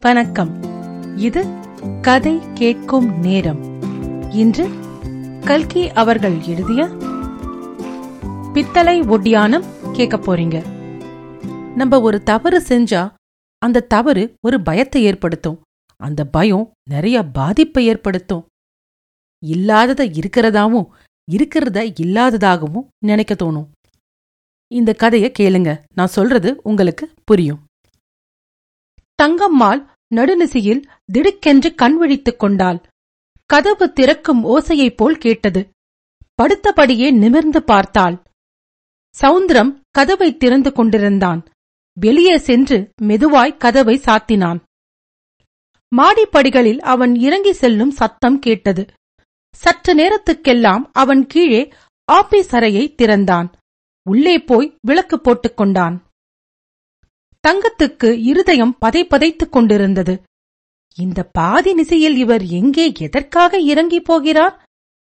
வணக்கம். இது கதை கேட்கும் நேரம். இன்று கல்கி அவர்கள் எழுதிய பித்தளை ஒட்டியானம் கேட்க போறீங்க. நம்ம ஒரு தவறு செஞ்சா அந்த தவறு ஒரு பயத்தை ஏற்படுத்தும். அந்த பயம் நிறைய பாதிப்பை ஏற்படுத்தும். இல்லாதத இருக்கிறதாவும் இருக்கிறத இல்லாததாகவும் நினைக்க தோணும். இந்த கதையை கேளுங்க. நான் சொல்றது உங்களுக்கு புரியும். தங்கம்மாள் நடுநிசியில் திடுக்கென்று கண் விழித்துக் கொண்டாள். கதவு திறக்கும் ஓசையைப் போல் கேட்டது. படுத்தபடியே நிமிர்ந்து பார்த்தாள். சவுந்தரம் கதவை திறந்து கொண்டிருந்தான். வெளியே சென்று மெதுவாய் கதவை சாத்தினான். மாடிப்படிகளில் அவன் இறங்கி செல்லும் சத்தம் கேட்டது. சற்று நேரத்துக்கெல்லாம் அவன் கீழே ஆபீஸ் அறையை திறந்தான். உள்ளே போய் விளக்கு போட்டுக் கொண்டான். தங்கத்துக்கு இருதயம் பதைபதைத்துக் கொண்டிருந்தது. இந்த பாதி நிசையில் இவர் எங்கே எதற்காக இறங்கி போகிறார்?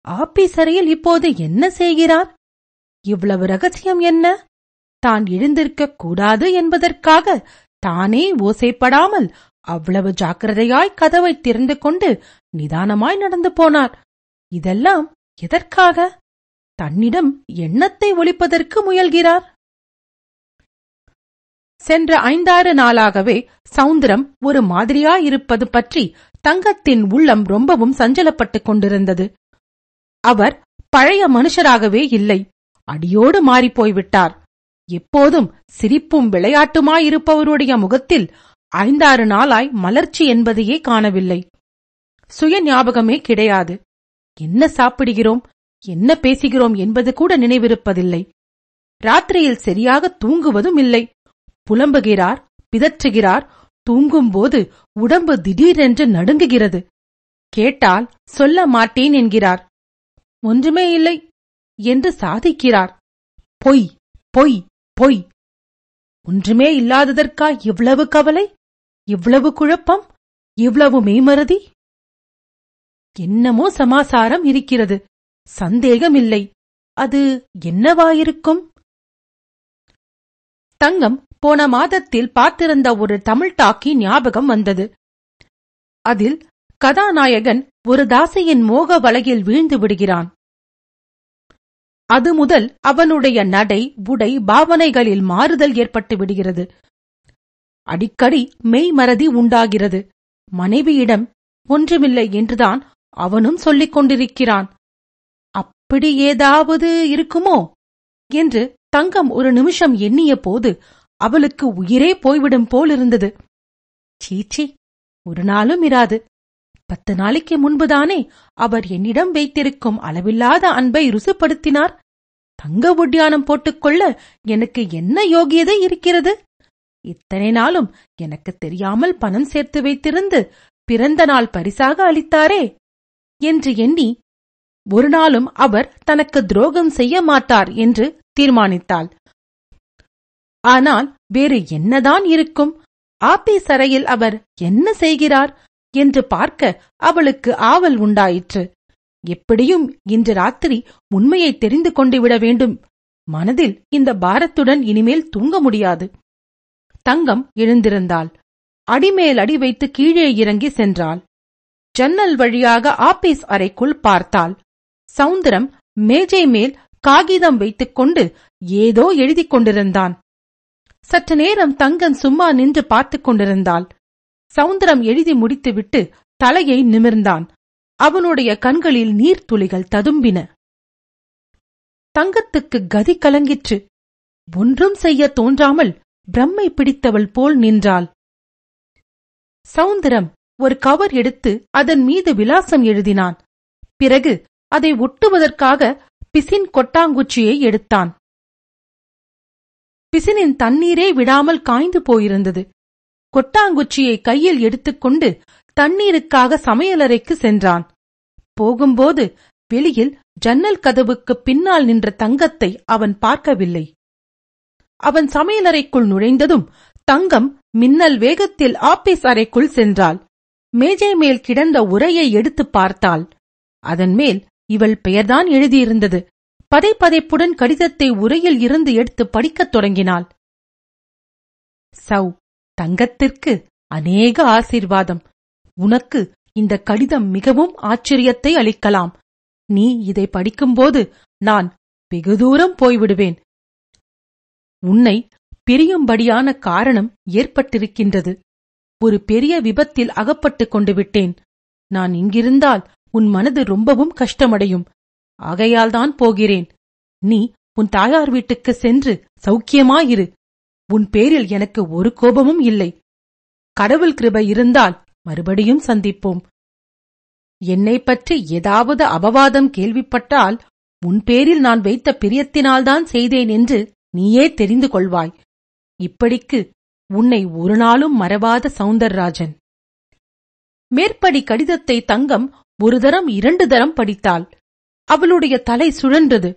ஆபீசரையில் இப்போது என்ன செய்கிறார்? இவ்வளவு ரகசியம் என்ன? தான் எழுந்திருக்க கூடாது என்பதற்காக தானே ஓசைப்படாமல் அவ்வளவு ஜாக்கிரதையாய் கதவை திறந்து கொண்டு நிதானமாய் நடந்து போனார். இதெல்லாம் எதற்காக? தன்னிடம் எண்ணத்தை ஒழிப்பதற்கு முயல்கிறார். சென்ற ஐந்தாறு நாளாகவே சவுந்தரம் ஒரு மாதிரியாயிருப்பது பற்றி தங்கத்தின் உள்ளம் ரொம்பவும் சஞ்சலப்பட்டுக் கொண்டிருந்தது. அவர் பழைய மனுஷராகவே இல்லை அடியோடு மாறிப்போய்விட்டார். எப்போதும் சிரிப்பும் விளையாட்டுமாயிருப்பவருடைய முகத்தில் ஐந்தாறு நாளாய் மலர்ச்சி என்பதையே காணவில்லை. சுய ஞாபகமே கிடையாது. என்ன சாப்பிடுகிறோம் என்ன பேசுகிறோம் என்பது கூட நினைவிருப்பதில்லை. ராத்திரியில் சரியாக தூங்குவதும் இல்லை. புலம்புகிறார் பிதற்றுகிறார் தூங்கும்போது உடம்பு திடீரென்று நடுங்குகிறது. கேட்டால் சொல்ல மாட்டேன் என்கிறார். ஒன்றுமே இல்லை என்று சாதிக்கிறார். பொய் பொய் பொய். ஒன்றுமே இல்லாததற்கா இவ்வளவு கவலை? இவ்வளவு குழப்பம்? இவ்வளவு மெய்மறதி? என்னமோ சமாசாரம் இருக்கிறது. சந்தேகமில்லை. அது என்னவாயிருக்கும்? தங்கம் போன மாதத்தில் பார்த்திருந்த ஒரு தமிழ் டாக்கி ஞாபகம் வந்தது. அதில் கதாநாயகன் ஒரு தாசையின் மோக வலையில் வீழ்ந்து விடுகிறான். அது முதல் அவனுடைய நடை உடை பாவனைகளில் மாறுதல் ஏற்பட்டு விடுகிறது. அடிக்கடி மெய்மறதி உண்டாகிறது. மனைவியிடம் ஒன்றுமில்லை என்றுதான் அவனும் சொல்லிக் கொண்டிருக்கிறான். அப்படி ஏதாவது இருக்குமோ? என்று தங்கம் ஒரு நிமிஷம் எண்ணிய போது அவளுக்கு உயிரே போய்விடும் போலிருந்தது. சீச்சி ஒரு நாளும் இராது. பத்து நாளைக்கு முன்புதானே அவர் என்னிடம் வைத்திருக்கும் அளவில்லாத அன்பை ருசுப்படுத்தினார். தங்க ஒட்டியானம் போட்டுக்கொள்ள எனக்கு என்ன யோகியதை இருக்கிறது? இத்தனை நாளும் எனக்கு தெரியாமல் பணம் சேர்த்து வைத்திருந்து பிறந்த நாள் பரிசாக அளித்தாரே என்று எண்ணி ஒரு நாளும் அவர் தனக்கு துரோகம் செய்ய மாட்டார் என்று தீர்மானித்தாள். ஆனால் வேறு என்னதான் இருக்கும்? ஆபீஸ் அறையில் அவர் என்ன செய்கிறார் என்று பார்க்க அவளுக்கு ஆவல் உண்டாயிற்று. எப்படியும் இன்று ராத்திரி உண்மையை தெரிந்து கொண்டு விட வேண்டும். மனதில் இந்த பாரத்துடன் இனிமேல் தூங்க முடியாது. தங்கம் எழுந்திருந்தாள். அடிமேல் அடி வைத்து கீழே இறங்கி சென்றாள். ஜன்னல் வழியாக ஆபீஸ் அறைக்குள் பார்த்தாள். சவுந்தரம் மேஜை மேல் காகிதம் வைத்துக் கொண்டு ஏதோ எழுதிக் கொண்டிருந்தான். சற்று நேரம் தங்கன் சும்மா நின்று பார்த்துக் கொண்டிருந்தாள். சவுந்தரம் எழுதி முடித்துவிட்டு தலையை நிமிர்ந்தான். அவனுடைய கண்களில் நீர்த்துளிகள் ததும்பின. தங்கத்துக்கு கதி கலங்கிற்று. ஒன்றும் செய்ய தோன்றாமல் பிரம்மை பிடித்தவள் போல் நின்றாள். சவுந்தரம் ஒரு கவர் எடுத்து அதன் மீது விலாசம் எழுதினான். பிறகு அதை ஒட்டுவதற்காக பிசின் கொட்டாங்குச்சியை எடுத்தான். பிசினின் தண்ணீரே விடாமல் காய்ந்து போயிருந்தது. கொட்டாங்குச்சியை கையில் எடுத்துக்கொண்டு தண்ணீருக்காக சமையலறைக்கு சென்றான். போகும்போது வெளியில் ஜன்னல் கதவுக்கு பின்னால் நின்ற தங்கத்தை அவன் பார்க்கவில்லை. அவன் சமையலறைக்குள் நுழைந்ததும் தங்கம் மின்னல் வேகத்தில் ஆபீஸ் அறைக்குள் சென்றாள். மேஜை மேல் கிடந்த உரையை எடுத்துப் பார்த்தாள். அதன் மேல் இவள் பெயர்தான் எழுதியிருந்தது. பதைப்பதைப்புடன் கடிதத்தை உரையில் இருந்து எடுத்து படிக்கத் தொடங்கினாள். சௌ தங்கத்திற்கு அநேக ஆசீர்வாதம். உனக்கு இந்த கடிதம் மிகவும் ஆச்சரியத்தை அளிக்கலாம். நீ இதை படிக்கும்போது நான் வெகு தூரம் போய்விடுவேன். உன்னை பிரியும்படியான காரணம் ஏற்பட்டிருக்கின்றது. ஒரு பெரிய விபத்தில் அகப்பட்டுக் கொண்டு விட்டேன். நான் இங்கிருந்தால் உன் மனது ரொம்பவும் கஷ்டமடையும். ஆகையால்தான் போகிறேன். நீ உன் தாயார் வீட்டுக்கு சென்று சௌக்கியமாயிரு. உன் பேரில் எனக்கு ஒரு கோபமும் இல்லை. கடவுள் கிருபை இருந்தால் மறுபடியும் சந்திப்போம். என்னை பற்றி ஏதாவது அபவாதம் கேள்விப்பட்டால் உன் பேரில் நான் வைத்த பிரியத்தினால்தான் செய்தேன் என்று நீயே தெரிந்து கொள்வாய். இப்படிக்கு உன்னை ஒரு நாளும் மறவாத சவுந்தரராஜன் மேற்படி கடிதத்தை தங்கம் ஒரு தரம் இரண்டு தரம் படித்தாள். அவளுடைய தலை சுழன்றது.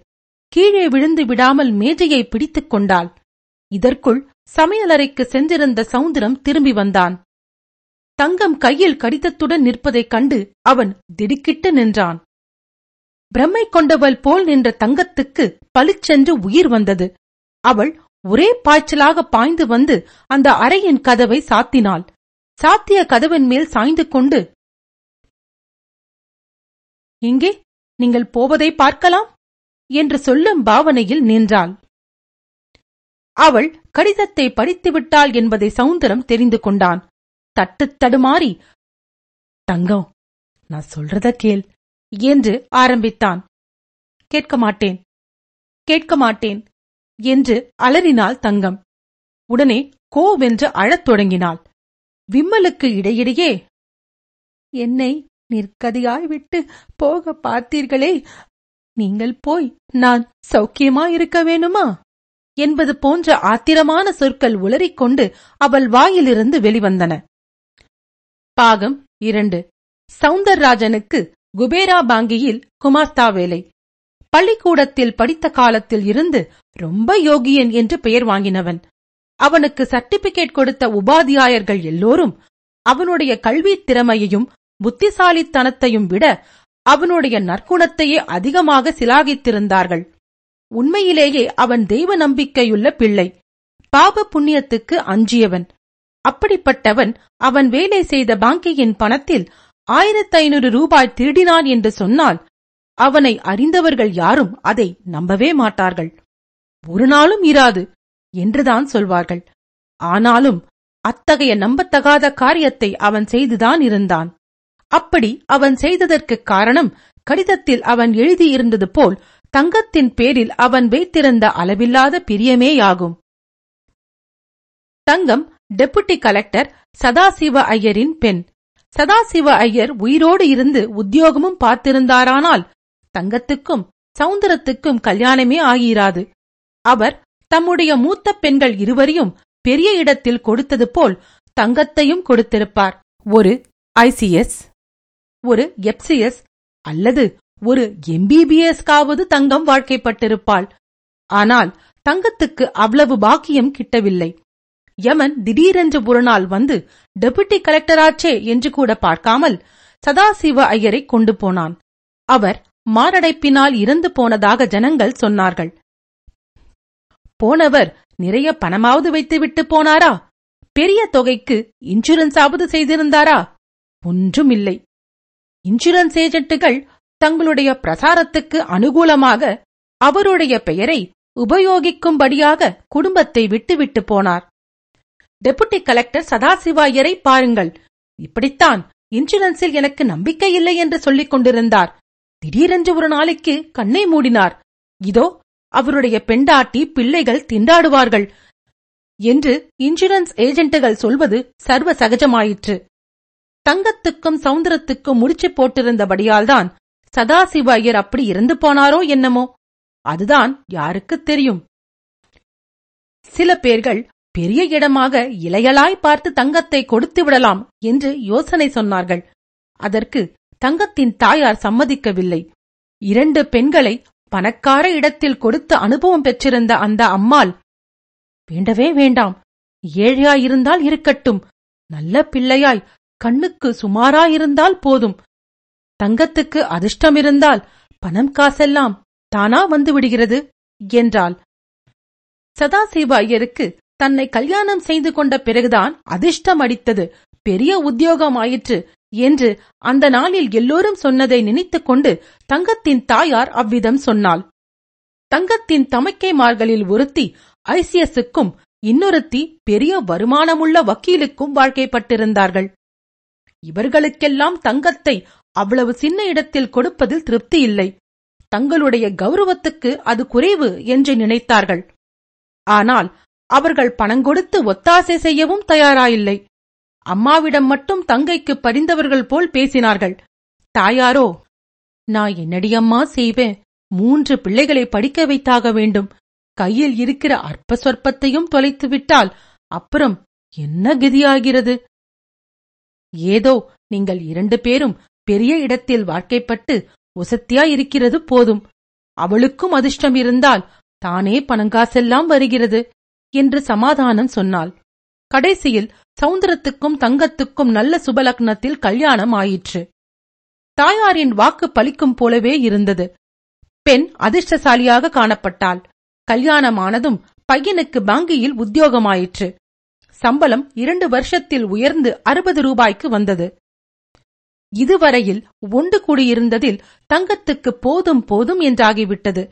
கீழே விழுந்து விடாமல் மேஜையை பிடித்துக் கொண்டாள். இதற்குள் சமையலறைக்கு சென்றிருந்த சவுந்தரம் திரும்பி வந்தான். தங்கம் கையில் கடிதத்துடன் நிற்பதைக் கண்டு அவன் திடுக்கிட்டு நின்றான். பிரம்மை கொண்டவள் போல் நின்ற தங்கத்துக்கு பளிச்சென்று உயிர் வந்தது. அவள் ஒரே பாய்ச்சலாக பாய்ந்து வந்து அந்த அறையின் கதவை சாத்தினாள். சாத்திய கதவின் மேல் சாய்ந்து கொண்டு இங்கே நீங்கள் போவதை பார்க்கலாம்? என்று சொல்லும் பாவனையில் நின்றாள். அவள் கடிதத்தை படித்துவிட்டாள் என்பதை சவுந்தரம் தெரிந்து கொண்டான். தட்டுத் தடுமாறி தங்கம் நான் சொல்றத கேள் என்று ஆரம்பித்தான். கேட்க மாட்டேன் கேட்க மாட்டேன் என்று அலறினாள் தங்கம். உடனே கோவென்று அழத் தொடங்கினாள். விம்மலுக்கு இடையிடையே என்னை நிற்கதியாய் விட்டு போக பார்த்தீர்களே. நீங்கள் போய் நான் சௌக்கியமா இருக்க வேணுமா? என்பது போன்ற ஆத்திரமான சொற்கள் உளறிக்கொண்டு அவள் வாயிலிருந்து வெளிவந்தன. பாகம் இரண்டு. சவுந்தரராஜனுக்கு குபேரா பாங்கியில் குமாஸ்தா வேலை. பள்ளிக்கூடத்தில் படித்த காலத்தில் இருந்து ரொம்ப யோகியன் என்று பெயர் வாங்கினவன். அவனுக்கு சர்டிபிகேட் கொடுத்த உபாத்தியாயர்கள் எல்லோரும் அவனுடைய கல்வித் திறமையையும் புத்திசாலித்தனத்தையும் விட அவனுடைய நற்குணத்தையே அதிகமாக சிலாகித்திருந்தார்கள். உண்மையிலேயே அவன் தெய்வ நம்பிக்கையுள்ள பிள்ளை. பாப புண்ணியத்துக்கு அஞ்சியவன். அப்படிப்பட்டவன் அவன் வேலை செய்த பாங்கியின் பணத்தில் ஆயிரத்தி ஐநூறு ரூபாய் திருடினான் என்று சொன்னால் அவனை அறிந்தவர்கள் யாரும் அதை நம்பவே மாட்டார்கள். ஒரு நாளும் இராது என்றுதான் சொல்வார்கள். ஆனாலும் அத்தகைய நம்பத்தகாத காரியத்தை அவன் செய்துதான் இருந்தான். அப்படி அவன் செய்ததற்குக் காரணம் கடிதத்தில் அவன் எழுதியிருந்தது போல் தங்கத்தின் பேரில் அவன் வைத்திருந்த அளவில்லாத பிரியமேயாகும். தங்கம் டெபுட்டி கலெக்டர் சதாசிவ ஐயரின் பெண். சதாசிவ ஐயர் உயிரோடு இருந்து உத்தியோகமும் பார்த்திருந்தாரானால் தங்கத்துக்கும் சவுந்தரத்துக்கும் கல்யாணமே ஆகிராது அவர் தம்முடைய மூத்த பெண்கள் இருவரையும் பெரிய இடத்தில் கொடுத்தது போல் தங்கத்தையும் கொடுத்திருப்பார். ஒரு ஐசிஎஸ் ஒரு எப்சிஎஸ் அல்லது ஒரு எம்பிபிஎஸ்காவது தங்கம் வாழ்க்கைப்பட்டிருப்பாள். ஆனால் தங்கத்துக்கு அவ்வளவு பாக்கியம் கிட்டவில்லை. யமன் திடீரென்று ஒரு நாள் வந்து டெபுட்டி கலெக்டராச்சே என்று கூட பார்க்காமல் சதாசிவ ஐயரை கொண்டு போனான். அவர் மாரடைப்பினால் இறந்து போனதாக ஜனங்கள் சொன்னார்கள். போனவர் நிறைய பணமாவது வைத்துவிட்டு போனாரா? பெரிய தொகைக்கு இன்சூரன்ஸாவது செய்திருந்தாரா? ஒன்றுமில்லை. இன்சூரன்ஸ் ஏஜென்ட்டுகள் தங்களுடைய பிரசாரத்துக்கு அனுகூலமாக அவருடைய பெயரை உபயோகிக்கும்படியாக குடும்பத்தை விட்டுவிட்டு போனார். டெபுட்டி கலெக்டர் சதாசிவாயரை பாருங்கள். இப்படித்தான் இன்சூரன்ஸில் எனக்கு நம்பிக்கை இல்லை என்று சொல்லிக் கொண்டிருந்தார். திடீரென்று ஒரு நாளைக்கு கண்ணை மூடினார். இதோ அவருடைய பெண்டாட்டி பிள்ளைகள் திண்டாடுவார்கள் என்று இன்சூரன்ஸ் ஏஜென்ட்டுகள் சொல்வது சர்வ சகஜமாயிற்று. தங்கத்துக்கும் சவுந்தரத்துக்கும் முடிச்சு போட்டிருந்தபடியால்தான் சதாசிவ ஐயர் அப்படி இறந்து போனாரோ என்னமோ? அதுதான் யாருக்குத் தெரியும்? சில பேர்கள் பெரிய இடமாக இலையலாய் பார்த்து தங்கத்தை கொடுத்து விடலாம் என்று யோசனை சொன்னார்கள். அதற்கு தங்கத்தின் தாயார் சம்மதிக்கவில்லை. இரண்டு பெண்களை பணக்கார இடத்தில் கொடுத்து அனுபவம் பெற்றிருந்த அந்த அம்மாள் வேண்டவே வேண்டாம். ஏழையாயிருந்தால் இருக்கட்டும். நல்ல பிள்ளையாய் கண்ணுக்கு சுமாராயிருந்தால் போதும். தங்கத்துக்கு அதிர்ஷ்டமிருந்தால் பணம் காசெல்லாம் தானா வந்து விடுகிறது என்றாள். சதாசிவ ஐயருக்கு தன்னை கல்யாணம் செய்து கொண்ட பிறகுதான் அதிர்ஷ்டம் அடித்தது. பெரிய உத்தியோகம் ஆயிற்று என்று அந்த நாளில் எல்லோரும் சொன்னதை நினைத்துக் கொண்டு தங்கத்தின் தாயார் அவ்விதம் சொன்னாள். தங்கத்தின் தமக்கைமார்களில் ஒருத்தி ஐசியஸுக்கும் இன்னொருத்தி பெரிய வருமானமுள்ள வக்கீலுக்கும் வாழ்க்கைப்பட்டிருந்தார்கள். இவர்களுக்கெல்லாம் தங்கத்தை அவ்வளவு சின்ன இடத்தில் கொடுப்பதில் திருப்தி இல்லை. தங்களுடைய கௌரவத்துக்கு அது குறைவு என்று நினைத்தார்கள். ஆனால் அவர்கள் பணங்கொடுத்து ஒத்தாசை செய்யவும் தயாராயில்லை. அம்மாவிடம் மட்டும் தங்கைக்கு பரிந்தவர்கள் போல் பேசினார்கள். தாயாரோ நான் என்னடியம்மா செய்வேன்? மூன்று பிள்ளைகளை படிக்க வைத்தாக வேண்டும். கையில் இருக்கிற அற்ப சொற்பத்தையும் தொலைத்து விட்டால் அப்புறம் என்ன கதியாகிறது? ஏதோ நீங்கள் இரண்டு பேரும் பெரிய இடத்தில் வாழ்க்கைப்பட்டு ஒசத்தியா இருக்கிறது போதும். அவளுக்கும் அதிர்ஷ்டம் இருந்தால் தானே பணங்காசெல்லாம் வருகிறது என்று சமாதானம் சொன்னாள். கடைசியில் சவுந்தரத்துக்கும் தங்கத்துக்கும் நல்ல சுபலக்னத்தில் கல்யாணம் ஆயிற்று. தாயாரின் வாக்கு பலிக்கும் போலவே இருந்தது. பெண் அதிர்ஷ்டசாலியாக காணப்பட்டாள். கல்யாணமானதும் பையனுக்கு வங்கியில் உத்தியோகமாயிற்று. சம்பளம் இரண்டு வருஷத்தில் உயர்ந்து அறுபது ரூபாய்க்கு வந்தது. இதுவரையில் ஒன்று கூடியிருந்ததில் தங்கத்துக்கு போதும் போதும் என்றாகிவிட்டது.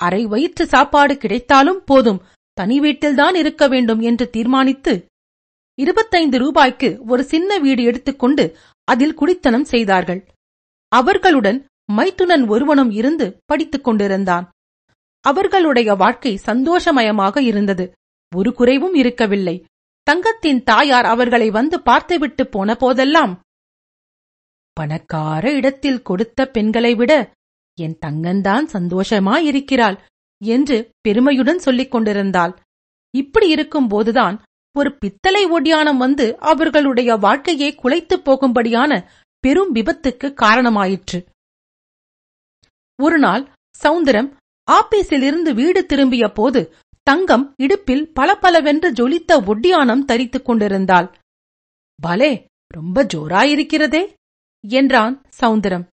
அரை வயிற்று சாப்பாடு கிடைத்தாலும் போதும் தனி வீட்டில்தான் இருக்க வேண்டும் என்று தீர்மானித்து இருபத்தைந்து ரூபாய்க்கு ஒரு சின்ன வீடு எடுத்துக்கொண்டு அதில் குடித்தனம் செய்தார்கள். அவர்களுடன் மைத்துனன் ஒருவனும் இருந்து படித்துக் கொண்டிருந்தான். அவர்களுடைய வாழ்க்கை சந்தோஷமயமாக இருந்தது. ஒரு குறைவும் இருக்கவில்லை. தங்கத்தின் தாயார் அவர்களை வந்து பார்த்துவிட்டு போன போதெல்லாம் பணக்கார இடத்தில் கொடுத்த பெண்களை விட என் தங்கன்தான் சந்தோஷமாயிருக்கிறாள் என்று பெருமையுடன் சொல்லிக் கொண்டிருந்தாள். இப்படி இருக்கும்போதுதான் ஒரு பித்தளை ஒடியானம் வந்து அவர்களுடைய வாழ்க்கையை குலைத்துப் போகும்படியான பெரும் விபத்துக்கு காரணமாயிற்று. ஒருநாள் சவுந்தரம் ஆபீஸிலிருந்து வீடு திரும்பிய போது தங்கம் இடுப்பில் பளபளவென்று ஜொலித்த ஒட்டியானம் தரித்துக் கொண்டிருந்தாள். பலே ரொம்ப ஜோராயிருக்கிறதே என்றான் சவுந்தரம்.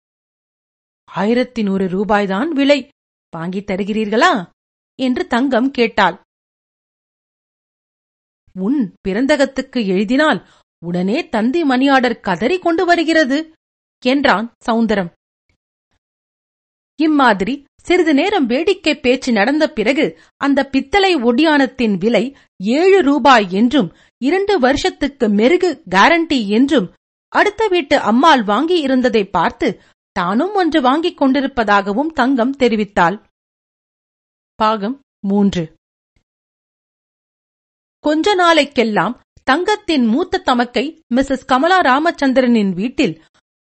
ஆயிரத்தி நூறு ரூபாய்தான் விலை. வாங்கித் தருகிறீர்களா? என்று தங்கம் கேட்டாள். உன் பிறந்தகத்துக்கு எழுதினால் உடனே தந்தி மணியாடர் கதறி கொண்டு வருகிறது என்றான் சவுந்தரம். இம்மாதிரி சிறிது நேரம் வேடிக்கை பேச்சு நடந்த பிறகு அந்த பித்தளை ஒடியானத்தின் விலை ஏழு ரூபாய் என்றும் இரண்டு வருஷத்துக்கு மெருகு கேரண்டி என்றும் அடுத்த வீட்டு அம்மாள் வாங்கி இருந்ததை பார்த்து தானும் ஒன்று வாங்கிக் கொண்டிருப்பதாகவும் தங்கம் தெரிவித்தாள். பாகம் மூன்று. கொஞ்ச நாளைக்கெல்லாம் தங்கத்தின் மூத்த தமக்கை மிஸ்ஸஸ் கமலா ராமச்சந்திரனின் வீட்டில்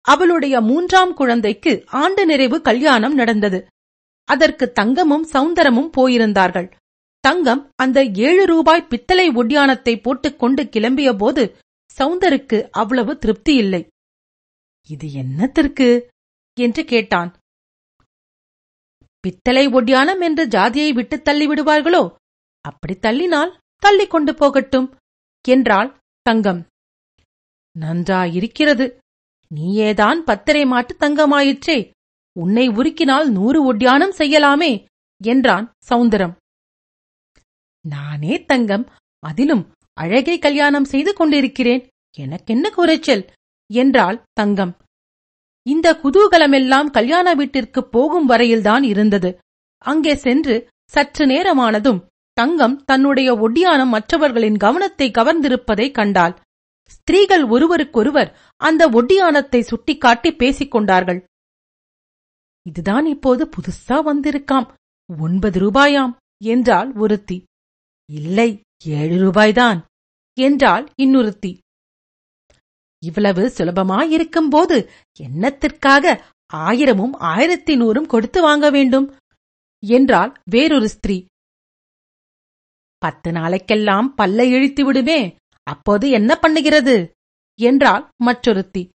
அவளுடைய மூன்றாம் குழந்தைக்கு ஆண்டு நிறைவு கல்யாணம் நடந்தது. அதற்கு தங்கமும் சவுந்தரமும் போயிருந்தார்கள். தங்கம் அந்த ஏழு ரூபாய் பித்தளை ஒட்டியானத்தை போட்டுக்கொண்டு கிளம்பிய போது சவுந்தருக்கு அவ்வளவு திருப்தி இல்லை. இது என்னத்திற்கு? என்று கேட்டான். பித்தளை ஒட்டியானம் என்று ஜாதியை விட்டு தள்ளி விடுவார்களோ அப்படி தள்ளினால் தள்ளிக் கொண்டு போகட்டும் என்றாள் தங்கம். நன்றாயிருக்கிறது. நீயேதான் பத்திரை மாட்டு தங்கமாயிற்றே. உன்னை உருக்கினால் நூறு ஒட்டியானம் செய்யலாமே என்றான் சௌந்தரம் நானே தங்கம் அதிலும் அழகை கல்யாணம் செய்து கொண்டிருக்கிறேன் எனக்கென்ன குறைச்சல் என்றாள் தங்கம். இந்த குதூகலமெல்லாம் கல்யாண வீட்டிற்கு போகும் வரையில்தான் இருந்தது. அங்கே சென்று சற்று நேரமானதும் தங்கம் தன்னுடைய ஒட்டியானம் மற்றவர்களின் கவனத்தை கவர்ந்திருப்பதை கண்டாள். ஸ்திரீகள் ஒருவருக்கொருவர் அந்த ஒட்டியானத்தை சுட்டிக்காட்டி பேசிக் கொண்டார்கள். இதுதான் இப்போது புதுசா வந்திருக்காம். ஒன்பது ரூபாயாம். என்றாள் ஒருத்தி. இல்லை ஏழு ரூபாய்தான். என்றாள் இன்னொருத்தி. இவ்வளவு சுலபமாயிருக்கும்போது என்னத்திற்காக ஆயிரமும் ஆயிரத்தி நூறும் கொடுத்து வாங்க வேண்டும்? என்றாள் வேறொரு ஸ்திரீ. பத்து நாளைக்கெல்லாம் பல்லை இழித்து விடுமே அப்போது என்ன பண்ணுகிறது? என்றாள் மற்றொருத்தி.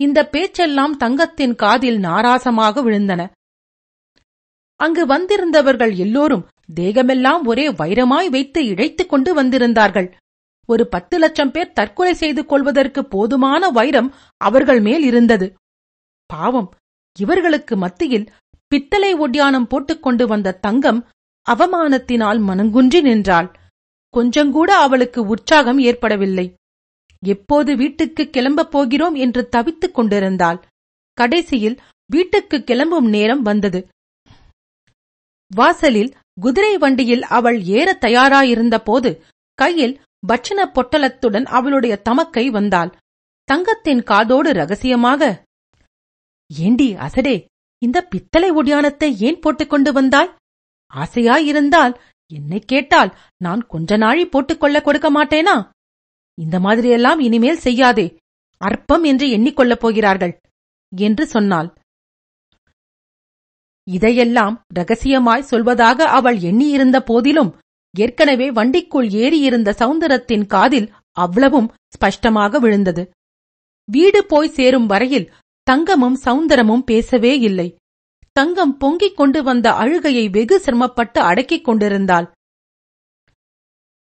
இந்த பேச்செல்லாம் தங்கத்தின் காதில் நாராசமாக விழுந்தன. அங்கு வந்திருந்தவர்கள் எல்லோரும் தேகமெல்லாம் ஒரே வைரமாய் வைத்து இழைத்துக் கொண்டு வந்திருந்தார்கள். ஒரு பத்து லட்சம் பேர் தற்கொலை செய்து கொள்வதற்கு போதுமான வைரம் அவர்கள் மேல் இருந்தது. பாவம் இவர்களுக்கு மத்தியில் பித்தளை ஒட்டியானம் போட்டுக்கொண்டு வந்த தங்கம் அவமானத்தினால் மனங்குன்றி நின்றாள். கொஞ்சங்கூட அவளுக்கு உற்சாகம் ஏற்படவில்லை. எப்போது வீட்டுக்கு கிளம்பப் போகிறோம் என்று தவித்துக் கொண்டிருந்தாள். கடைசியில் வீட்டுக்கு கிளம்பும் நேரம் வந்தது. வாசலில் குதிரை வண்டியில் அவள் ஏற தயாராயிருந்த போது கையில் பட்சண பொட்டலத்துடன் அவளுடைய தமக்கை வந்தாள். தங்கத்தின் காதோடு ரகசியமாக ஏண்டி அசடே இந்த பித்தளை ஒடியானத்தை ஏன் போட்டுக் கொண்டு வந்தாய்? ஆசையாயிருந்தால் என்னை கேட்டால் நான் கொஞ்ச நாழி போட்டுக்கொள்ள கொடுக்க மாட்டேனா? இந்த மாதிரியெல்லாம் இனிமேல் செய்யாதே. அற்பம் என்று எண்ணிக்கொள்ளப் போகிறார்கள் என்று சொன்னாள். இதையெல்லாம் ரகசியமாய் சொல்வதாக அவள் எண்ணியிருந்த போதிலும் ஏற்கனவே வண்டிக்குள் ஏறியிருந்த சவுந்தரத்தின் காதில் அவ்வளவும் ஸ்பஷ்டமாக விழுந்தது. வீடு போய் சேரும் வரையில் தங்கமும் சவுந்தரமும் பேசவே இல்லை. தங்கம் பொங்கிக் கொண்டு வந்த அழுகையை வெகு சிரமப்பட்டு அடக்கிக் கொண்டிருந்தாள்.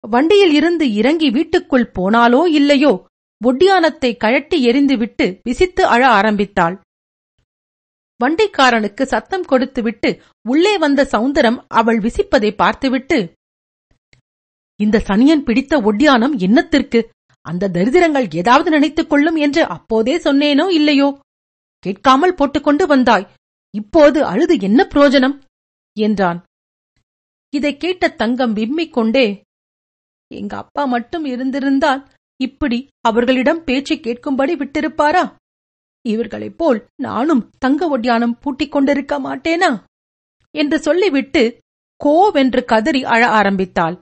வண்டியில் இருந்து இறங்கி வீட்டுக்குள் போனாலோ இல்லையோ ஒட்டியானத்தை கழட்டி எறிந்துவிட்டு விசித்து அழ ஆரம்பித்தாள். வண்டிக்காரனுக்கு சத்தம் கொடுத்துவிட்டு உள்ளே வந்த சவுந்தரம் அவள் விசிப்பதை பார்த்துவிட்டு இந்த சனியன் பிடித்த ஒட்டியானம் என்னத்திற்கு? அந்த தரித்திரங்கள் ஏதாவது நினைத்துக் கொள்ளும் என்று அப்போதே சொன்னேனோ இல்லையோ? கேட்காமல் போட்டுக்கொண்டு வந்தாய். இப்போது அழுது என்ன பிரயோஜனம் என்றான். இதைக் கேட்ட தங்கம் விம்மிக் கொண்டே எங்க அப்பா மட்டும் இருந்திருந்தால் இப்படி அவர்களிடம் பேச்சு கேட்கும்படி விட்டிருப்பாரா? இவர்களைப் போல் நானும் தங்க ஒட்டியானம் பூட்டிக் கொண்டிருக்க மாட்டேனா? என்று சொல்லிவிட்டு கோவென்று கதறி அழ ஆரம்பித்தாள்.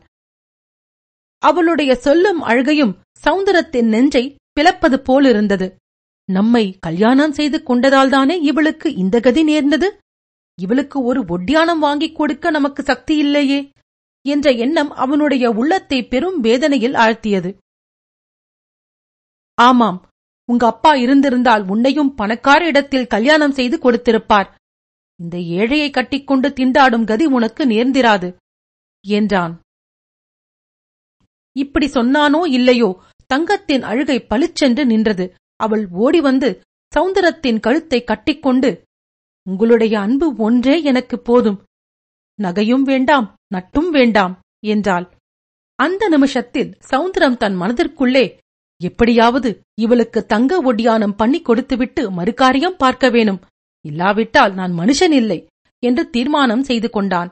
அவளுடைய சொல்லும் அழுகையும் சவுந்தரத்தின் நெஞ்சை பிளப்பது போலிருந்தது. நம்மை கல்யாணம் செய்து கொண்டதால்தானே இவளுக்கு இந்த கதி நேர்ந்தது? இவளுக்கு ஒரு ஒட்டியானம் வாங்கிக் கொடுக்க நமக்கு சக்தி இல்லையே. என்ற எண்ணம் அவனுடைய உள்ளத்தை பெரும் வேதனையில் ஆழ்த்தியது. ஆமாம் உங்க அப்பா இருந்திருந்தால் உன்னையும் பணக்கார இடத்தில் கல்யாணம் செய்து கொடுத்திருப்பார். இந்த ஏழையை கட்டிக்கொண்டு திண்டாடும் கதி உனக்கு நேர்ந்திராது என்றான். இப்படி சொன்னானோ இல்லையோ தங்கத்தின் அழுகை பளிச்சென்று நின்றது. அவள் ஓடி வந்து சவுந்தரத்தின் கழுத்தை கட்டிக்கொண்டு உங்களுடைய அன்பு ஒன்றே எனக்கு போதும் நகையும் வேண்டாம் நட்டும் வேண்டாம் என்றாள். அந்த நிமிஷத்தில் சவுந்தரம் தன் மனதிற்குள்ளே எப்படியாவது இவளுக்கு தங்க ஒடியானம் பண்ணி கொடுத்துவிட்டு மறுகாரியம் பார்க்க வேணும். இல்லாவிட்டால் நான் மனுஷன் இல்லை என்று தீர்மானம் செய்து கொண்டான்.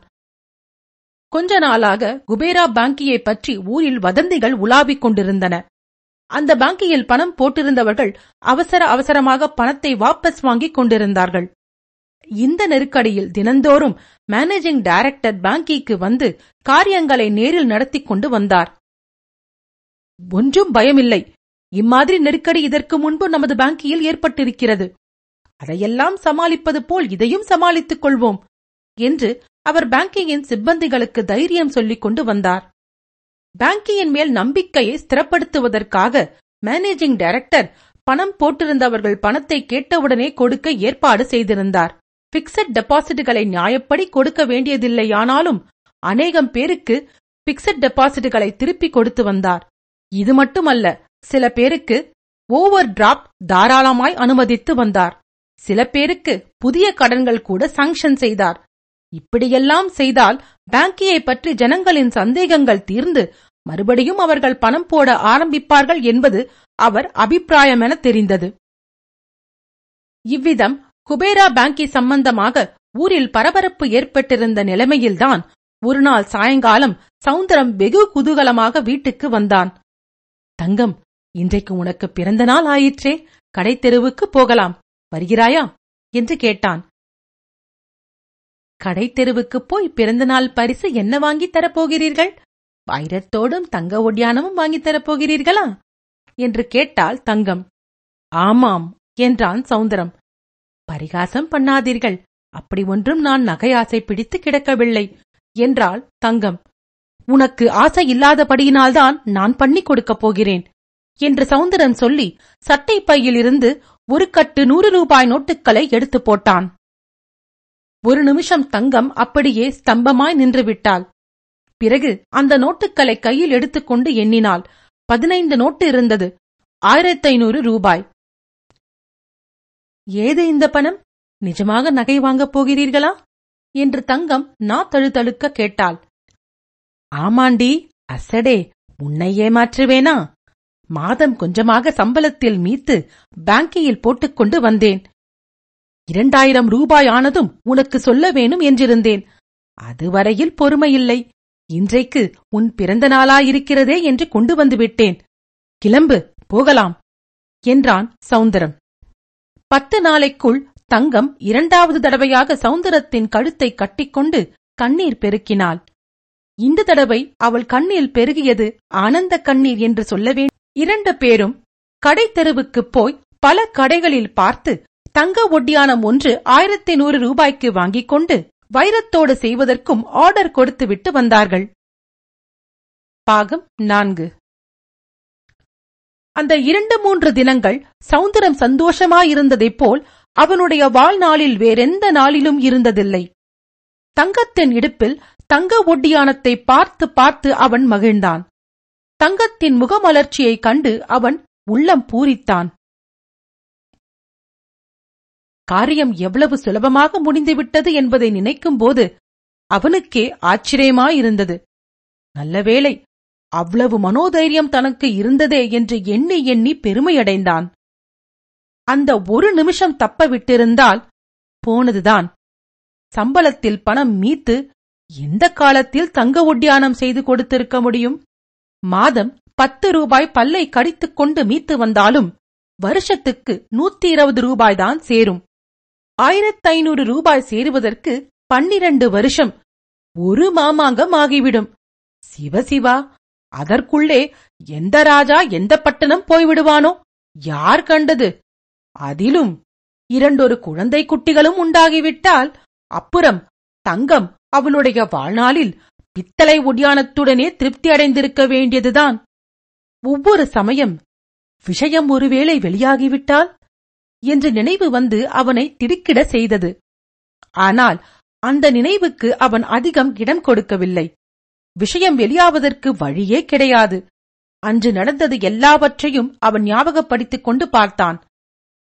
கொஞ்ச நாளாக குபேரா பாங்கியை பற்றி ஊரில் வதந்திகள் உலாவிக் கொண்டிருந்தன. அந்த பாங்கியில் பணம் போட்டிருந்தவர்கள் அவசர அவசரமாக பணத்தை வாபஸ் வாங்கிக் கொண்டிருந்தார்கள். இந்த நெருக்கடியில் தினந்தோறும் மேனேஜிங் டைரக்டர் பாங்கிக்கு வந்து காரியங்களை நேரில் நடத்திக் கொண்டு வந்தார். ஒன்றும் பயமில்லை. இம்மாதிரி நெருக்கடி இதற்கு முன்பு நமது பாங்கியில் ஏற்பட்டிருக்கிறது. அதையெல்லாம் சமாளிப்பது போல் இதையும் சமாளித்துக் கொள்வோம் என்று அவர் பேங்கிங்கின் சிப்பந்திகளுக்கு தைரியம் சொல்லிக் கொண்டு வந்தார். பேங்கியின் மேல் நம்பிக்கையை ஸ்திரப்படுத்துவதற்காக மேனேஜிங் டைரக்டர் பணம் போட்டிருந்தவர்கள் பணத்தை கேட்டவுடனே கொடுக்க ஏற்பாடு செய்திருந்தார். பிக்சட் டெபாசிட்டுகளை நியாயப்படி கொடுக்க வேண்டியதில்லையானாலும் அநேகம் பேருக்கு பிக்சட் டெபாசிட்டுகளை திருப்பி கொடுத்து வந்தார். இது மட்டுமல்ல சில பேருக்கு ஓவர் டிராப்ட் தாராளமாய் அனுமதித்து வந்தார். சில பேருக்கு புதிய கடன்கள் கூட சாங்ஷன் செய்தார். இப்படியெல்லாம் செய்தால் பேங்கியை பற்றி ஜனங்களின் சந்தேகங்கள் தீர்ந்து மறுபடியும் அவர்கள் பணம் போட ஆரம்பிப்பார்கள் என்பது அவர் அபிப்பிராயமென தெரிந்தது. இவ்விதம் குபேரா பேங்கி சம்பந்தமாக ஊரில் பரபரப்பு ஏற்பட்டிருந்த நிலைமையில்தான் ஒருநாள் சாயங்காலம் சவுந்தரம் வெகு குதூகலமாக வீட்டுக்கு வந்தான். தங்கம் இன்றைக்கு உனக்கு பிறந்த நாள் ஆயிற்றே. கடைத்தெருவுக்கு போகலாம். வருகிறாயா? என்று கேட்டான். கடைத்தெருவுக்கு போய் பிறந்த நாள் பரிசு என்ன வாங்கித் தரப்போகிறீர்கள்? வைரத்தோடும் தங்க ஒடியானமும் வாங்கித் தரப்போகிறீர்களா? என்று கேட்டாள் தங்கம். ஆமாம் என்றான் சவுந்தரம். பரிகாசம் பண்ணாதீர்கள். அப்படி ஒன்றும் நான் நகை ஆசை பிடித்து கிடக்கவில்லை. என்றாள் தங்கம். உனக்கு ஆசை இல்லாதபடியினால்தான் நான் பண்ணி கொடுக்கப் போகிறேன். என்று சவுந்தரன் சொல்லி சட்டை பையிலிருந்து ஒரு கட்டு நூறு ரூபாய் நோட்டுகளை எடுத்து போட்டான். ஒரு நிமிஷம் தங்கம் அப்படியே ஸ்தம்பமாய் நின்றுவிட்டாள். பிறகு அந்த நோட்டுக்களை கையில் எடுத்துக்கொண்டு எண்ணினாள். பதினைந்து நோட்டு இருந்தது. ஆயிரத்தி ஐநூறு ரூபாய். ஏது இந்த பணம்? நிஜமாக நகை வாங்கப் போகிறீர்களா? என்று தங்கம் நா தழுதழுக்க கேட்டாள். ஆமாண்டி அசடே உன்னை ஏமாற்றுவேனா? மாதம் கொஞ்சமாக சம்பளத்தில் மீத்து பேங்கியில் போட்டுக்கொண்டு வந்தேன். இரண்டாயிரம் ரூபாய் ஆனதும் உனக்கு சொல்ல வேணும் என்றிருந்தேன். அதுவரையில் பொறுமையில்லை. இன்றைக்கு உன் பிறந்த நாளாயிருக்கிறதே என்று கொண்டு வந்து விட்டேன். கிளம்பு போகலாம் என்றான் சௌந்தரம் பத்து நாளைக்குள் தங்கம் இரண்டாவது தடவையாக சௌந்தரத்தின் கழுத்தை கட்டிக்கொண்டு கண்ணீர் பெருக்கினாள். இந்த தடவை அவள் கண்ணில் பெருகியது ஆனந்த கண்ணீர் என்று சொல்லவே இரண்டு பேரும் கடை தெருவுக்குப் போய் பல கடைகளில் பார்த்து தங்க ஒட்டியானம் ஒன்று ஆயிரத்தி நூறு ரூபாய்க்கு வாங்கிக் கொண்டு வைரத்தோடு செய்வதற்கும் ஆர்டர் கொடுத்துவிட்டு வந்தார்கள். பாகம் நான்கு. அந்த இரண்டு மூன்று தினங்கள் சௌந்தரம் சந்தோஷமாயிருந்ததைப் போல் அவனுடைய வாழ்நாளில் வேறெந்த நாளிலும் இருந்ததில்லை. தங்கத்தின் இடுப்பில் தங்க ஒட்டியானத்தை பார்த்து பார்த்து அவன் மகிழ்ந்தான். தங்கத்தின் முகமலர்ச்சியைக் கண்டு அவன் உள்ளம் பூரித்தான். காரியம் எவ்வளவு சுலபமாக முடிந்துவிட்டது என்பதை நினைக்கும்போது அவனுக்கே ஆச்சரியமாயிருந்தது. நல்லவேளை அவ்வளவு மனோதைரியம் தனக்கு இருந்ததே என்று எண்ணி எண்ணி பெருமையடைந்தான். அந்த ஒரு நிமிஷம் தப்ப விட்டிருந்தால் போனதுதான். சம்பளத்தில் பணம் மீத்து எந்த காலத்தில் தங்க ஒட்டியானம் செய்து கொடுத்திருக்க முடியும்? மாதம் பத்து ரூபாய் பல்லை கடித்துக் கொண்டு மீத்து வந்தாலும் வருஷத்துக்கு நூத்தி இருபது ரூபாய்தான் சேரும். ஆயிரத்தி ஐநூறு ரூபாய் சேருவதற்கு பன்னிரண்டு வருஷம் ஒரு மாமாங்கம் ஆகிவிடும். சிவசிவா அதற்குள்ளே எந்த ராஜா எந்த பட்டணம் போய்விடுவானோ? யார் கண்டது? அதிலும் இரண்டொரு குழந்தை குட்டிகளும் உண்டாகிவிட்டால் அப்புறம் தங்கம் அவளுடைய வாழ்நாளில் பித்தளை ஒடியானத்துடனே திருப்தி அடைந்திருக்க வேண்டியதுதான். ஒவ்வொரு சமயம் விஷயம் ஒருவேளை வெளியாகிவிட்டால் என்ற நினைவு வந்து அவனை திடுக்கிட செய்தது. ஆனால் அந்த நினைவுக்கு அவன் அதிகம் இடம் கொடுக்கவில்லை. விஷயம் வெளியாவதற்கு வழியே கிடையாது. அன்று நடந்தது எல்லாவற்றையும் அவன் ஞாபகப்படுத்திக் கொண்டு பார்த்தான்.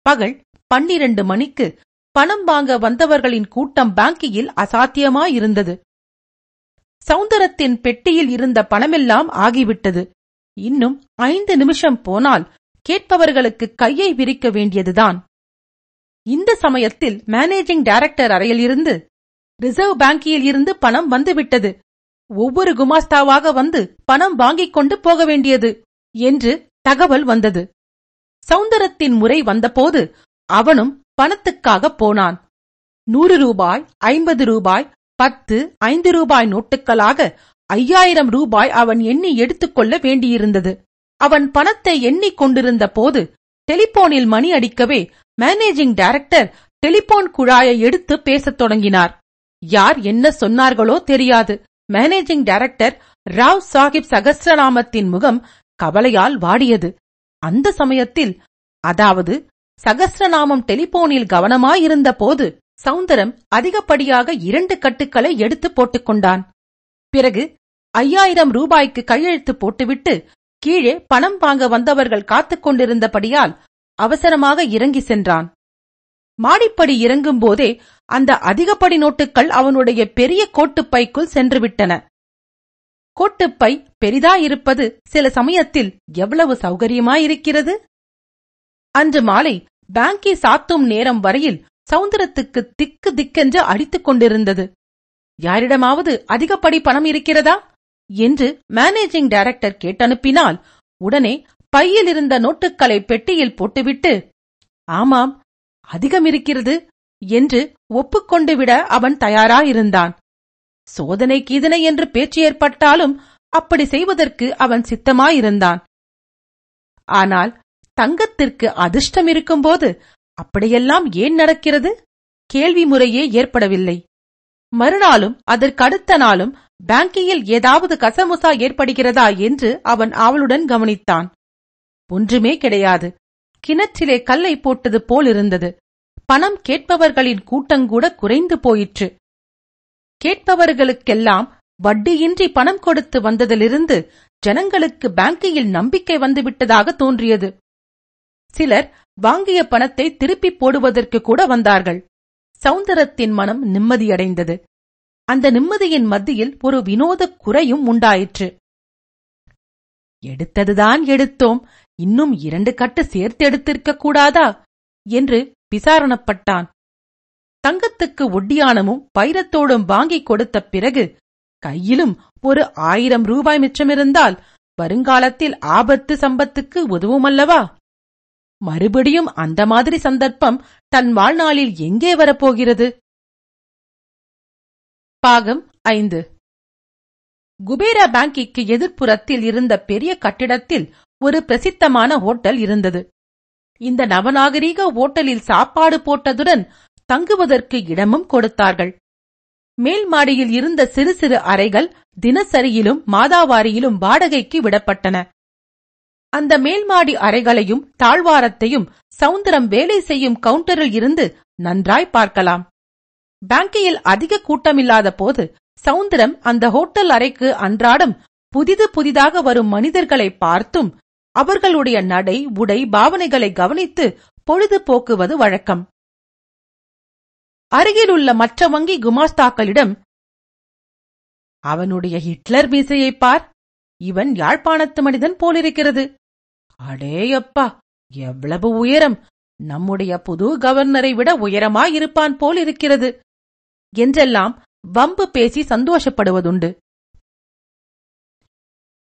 பகல் பன்னிரண்டு மணிக்கு பணம் வாங்க வந்தவர்களின் கூட்டம் பாங்கியில் அசாத்தியமாயிருந்தது. சௌந்தரத்தின் பெட்டியில் இருந்த பணமெல்லாம் ஆகிவிட்டது. இன்னும் ஐந்து நிமிஷம் போனால் கேட்பவர்களுக்கு கையை விரிக்க வேண்டியதுதான். இந்த சமயத்தில் மேனேஜிங் டைரக்டர் அறையிலிருந்து ரிசர்வ் பேங்கியில் இருந்து பணம் வந்துவிட்டது. ஒவ்வொரு குமாஸ்தாவாக வந்து பணம் வாங்கிக் கொண்டு போக வேண்டியது என்று தகவல் வந்தது. சௌந்தரத்தின் முறை வந்தபோது அவனும் பணத்துக்காக போனான். நூறு ரூபாய் ஐம்பது ரூபாய் பத்து ஐந்து ரூபாய் நோட்டுகளாக ஐயாயிரம் ரூபாய் அவன் எண்ணி எடுத்துக்கொள்ள வேண்டியிருந்தது. அவன் பணத்தை எண்ணிக் கொண்டிருந்த போது டெலிபோனில் மணி அடிக்கவே மேனேஜிங் டைரக்டர் டெலிபோன் குழாயை எடுத்து பேசத் தொடங்கினார். யார் என்ன சொன்னார்களோ தெரியாது. மேனேஜிங் டைரக்டர் ராவ் சாஹிப் சகஸ்ரநாமத்தின் முகம் கவலையால் வாடியது. அந்த சமயத்தில் அதாவது சகஸ்ரநாமம் டெலிபோனில் கவனமாயிருந்த போது சௌந்தரம் அதிகப்படியாக இரண்டு கட்டுக்களை எடுத்து போட்டுக்கொண்டான் பிறகு ஐயாயிரம் ரூபாய்க்கு கையெழுத்து போட்டுவிட்டு கீழே பணம் வாங்க வந்தவர்கள் காத்துக் கொண்டிருந்தபடியால் அவசரமாக இறங்கி சென்றான். மாடிப்படி இறங்கும் போதே அந்த அதிகப்படி நோட்டுகள் அவனுடைய பெரிய கோட்டுப்பைக்குள் சென்றுவிட்டன. கோட்டுப்பை பெரிதாயிருப்பது சில சமயத்தில் எவ்வளவு சௌகரியமாயிருக்கிறது? அன்று மாலை பேங்கி சாத்தும் நேரம் வரையில் சவுந்தரத்துக்கு திக்கு திக்கென்று அடித்துக் கொண்டிருந்தது. யாரிடமாவது அதிகப்படி பணம் இருக்கிறதா? என்று மேனேஜிங் டைரக்டர் கேட்டனுப்பினால் உடனே பையில் இருந்த நோட்டுக்களை பெட்டியில் போட்டுவிட்டு ஆமாம் அதிகம் இருக்கிறது. என்று ஒப்புக்கொண்டு விட அவன் தயாராயிருந்தான். சோதனை கீதனை என்று பேச்சு ஏற்பட்டாலும் அப்படி செய்வதற்கு அவன் சித்தமாயிருந்தான். ஆனால் தங்கத்திற்கு அதிர்ஷ்டம் இருக்கும்போது அப்படியெல்லாம் ஏன் நடக்கிறது? கேள்வி முறையே ஏற்படவில்லை. மறுநாளும் அதற்கடுத்த நாளும் பேங்கியில் ஏதாவது கசமுசா ஏற்படுகிறதா என்று அவன் ஆவலுடன் கவனித்தான். ஒன்றுமே கிடையாது. கிணற்றிலே கல்லை போட்டது போல் இருந்தது பணம் கேட்பவர்களின் கூட்டங்கூட குறைந்து போயிற்று. கேட்பவர்களுக்கெல்லாம் வட்டியின்றி பணம் கொடுத்து வந்ததிலிருந்து ஜனங்களுக்கு பேங்கியில் நம்பிக்கை வந்துவிட்டதாக தோன்றியது. சிலர் வாங்கிய பணத்தை திருப்பி போடுவதற்கு கூட வந்தார்கள். சௌந்தரத்தின் மனம் நிம்மதியடைந்தது. அந்த நிம்மதியின் மத்தியில் ஒரு வினோத குறையும் உண்டாயிற்று. எடுத்ததுதான் எடுத்தோம். இன்னும் இரண்டு கட்டு சேர்த்தெடுத்திருக்க கூடாதா? என்று விசாரணப்பட்டான் தங்கத்துக்கு ஒட்டியானமும் வைரத்தோடும் வாங்கிக் கொடுத்த பிறகு கையிலும் ஒரு ஆயிரம் ரூபாய் மிச்சமிருந்தால் வருங்காலத்தில் ஆபத்து சம்பத்துக்கு உதவுமல்லவா? மறுபடியும் அந்த மாதிரி சந்தர்ப்பம் தன் வாழ்நாளில் எங்கே வரப்போகிறது? பாகம் ஐந்து. குபேரா பேங்கிக்கு எதிர்ப்புறத்தில் இருந்த பெரிய கட்டிடத்தில் ஒரு பிரசித்தமான ஹோட்டல் இருந்தது. இந்த நவநாகரீக ஓட்டலில் சாப்பாடு போட்டதுடன் தங்குவதற்கு இடமும் கொடுத்தார்கள். மேல் மாடியில் இருந்த சிறு சிறு அறைகள் தினசரியிலும் மாதாவாரியிலும் வாடகைக்கு விடப்பட்டன. அந்த மேல்மாடி அறைகளையும் தாழ்வாரத்தையும் சவுந்தரம் வேலை செய்யும் கவுண்டரில் இருந்து நன்றாய் பார்க்கலாம். பேங்கியில் அதிக கூட்டமில்லாத போது சவுந்தரம் அந்த ஹோட்டல் அறைக்கு அன்றாடம் புதிது புதிதாக வரும் மனிதர்களை பார்த்தும் அவர்களுடைய நடை உடை பாவனைகளை கவனித்து பொழுது போக்குவது வழக்கம். அருகிலுள்ள மற்ற வங்கி குமாஸ்தாக்களிடம் அவனுடைய ஹிட்லர் மீசையை பார் இவன் யாழ்ப்பாணத்து மனிதன் போலிருக்கிறது. அடேயப்பா எவ்வளவு உயரம் நம்முடைய புது கவர்னரை விட உயரமாயிருப்பான் போல் இருக்கிறது என்றெல்லாம் வம்பு பேசி சந்தோஷப்படுவதுண்டு.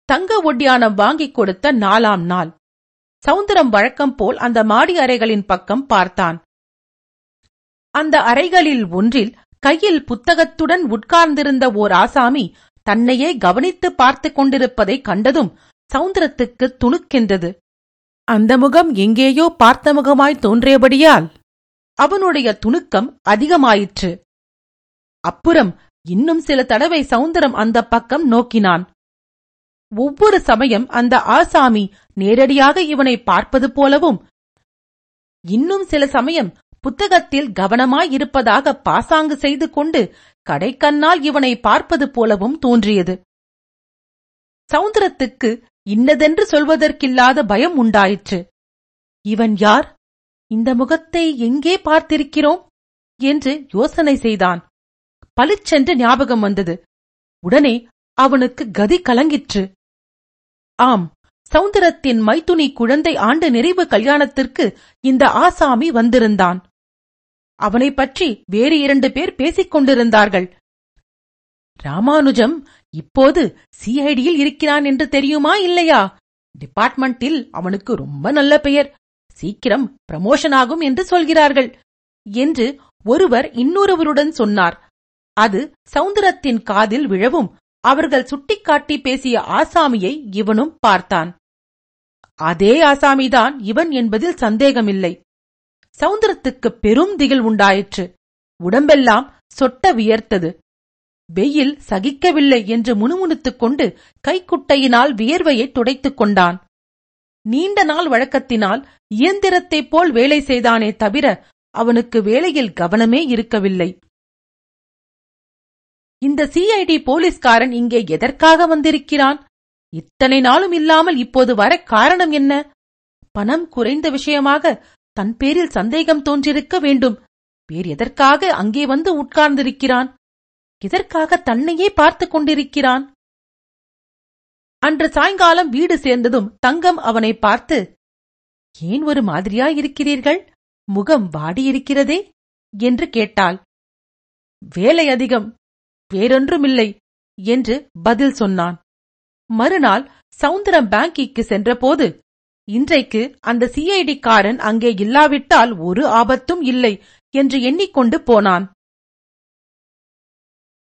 தங்க ஒட்டியானம் வாங்கிக் கொடுத்த நாலாம் நாள். சவுந்தரம் வழக்கம் போல் அந்த மாடி அறைகளின் பக்கம் பார்த்தான். அந்த அறைகளில் ஒன்றில் கையில் புத்தகத்துடன் உட்கார்ந்திருந்த ஓர் ஆசாமி தன்னையே கவனித்து பார்த்துக் கொண்டிருப்பதைக் கண்டதும் சவுந்தரத்துக்கு துணுக்கென்றது. அந்த முகம் எங்கேயோ பார்த்த முகமாய் தோன்றியபடியால் அவனுடைய துணுக்கம் அதிகமாயிற்று. அப்புறம் இன்னும் சில தடவை சவுந்தரம் அந்த பக்கம் நோக்கினான். ஒவ்வொரு சமயம் அந்த ஆசாமி நேரடியாக இவனை பார்ப்பது போலவும் இன்னும் சில சமயம் புத்தகத்தில் கவனமாயிருப்பதாக பாசாங்கு செய்து கொண்டு கடைக்கண்ணால் இவனை பார்ப்பது போலவும் தோன்றியது. சவுந்தரத்துக்கு இன்னதென்று சொல்வதற்கில்லாத பயம் உண்டாயிற்று. இவன் யார்? இந்த முகத்தை எங்கே பார்த்திருக்கிறோம்? என்று யோசனை செய்தான். பளிச்சென்று ஞாபகம் வந்தது. உடனே அவனுக்கு கதி கலங்கிற்று. ஆம் சவுந்தரத்தின் மைத்துனி குழந்தை ஆண்டு நிறைவு கல்யாணத்திற்கு இந்த ஆசாமி வந்திருந்தான். அவனை பற்றி வேறு இரண்டு பேர் பேசிக் கொண்டிருந்தார்கள். ராமானுஜம் இப்போது சிஐடியில் இருக்கிறான் என்று தெரியுமா இல்லையா? டிபார்ட்மெண்டில் அவனுக்கு ரொம்ப நல்ல பெயர். சீக்கிரம் ப்ரமோஷன் ஆகும் என்று சொல்கிறார்கள் என்று ஒருவர் இன்னொருவருடன் சொன்னார். அது சவுந்தரத்தின் காதில் விழவும் அவர்கள் சுட்டிக்காட்டி பேசிய ஆசாமியை இவனும் பார்த்தான். அதே ஆசாமிதான் இவன் என்பதில் சந்தேகமில்லை. சவுந்தரத்துக்கு பெரும் திகில் உண்டாயிற்று. உடம்பெல்லாம் சொட்ட வியர்த்தது. வெயில் சகிக்கவில்லை என்று முணுமுணுத்துக் கொண்டு கைக்குட்டையினால் வியர்வையை துடைத்துக் கொண்டான். நீண்ட நாள் வழக்கத்தினால் இயந்திரத்தைப் போல் வேலை செய்தானே தவிர அவனுக்கு வேலையில் கவனமே இருக்கவில்லை. இந்த சிஐடி போலீஸ்காரன் இங்கே எதற்காக வந்திருக்கிறான்? இத்தனை நாளும் இல்லாமல் இப்போது வர காரணம் என்ன? பணம் குறைந்த விஷயமாக தன் பேரில் சந்தேகம் தோன்றிருக்க வேண்டும். வேறு எதற்காக அங்கே வந்து உட்கார்ந்திருக்கிறான்? எதற்காக தன்னையே பார்த்துக் கொண்டிருக்கிறான்? அன்று சாயங்காலம் வீடு சேர்ந்ததும் தங்கம் அவனை பார்த்து ஏன் ஒரு மாதிரியாயிருக்கிறீர்கள் முகம் வாடியிருக்கிறதே? என்று கேட்டாள். வேலை அதிகம். வேறொன்றுமில்லை என்று பதில் சொன்னான். மறுநாள் சவுந்தரம் பேங்கிக்கு சென்றபோது இன்றைக்கு அந்த சிஐடி காரன் அங்கே இல்லாவிட்டால் ஒரு ஆபத்தும் இல்லை என்று எண்ணிக்கொண்டு போனான்.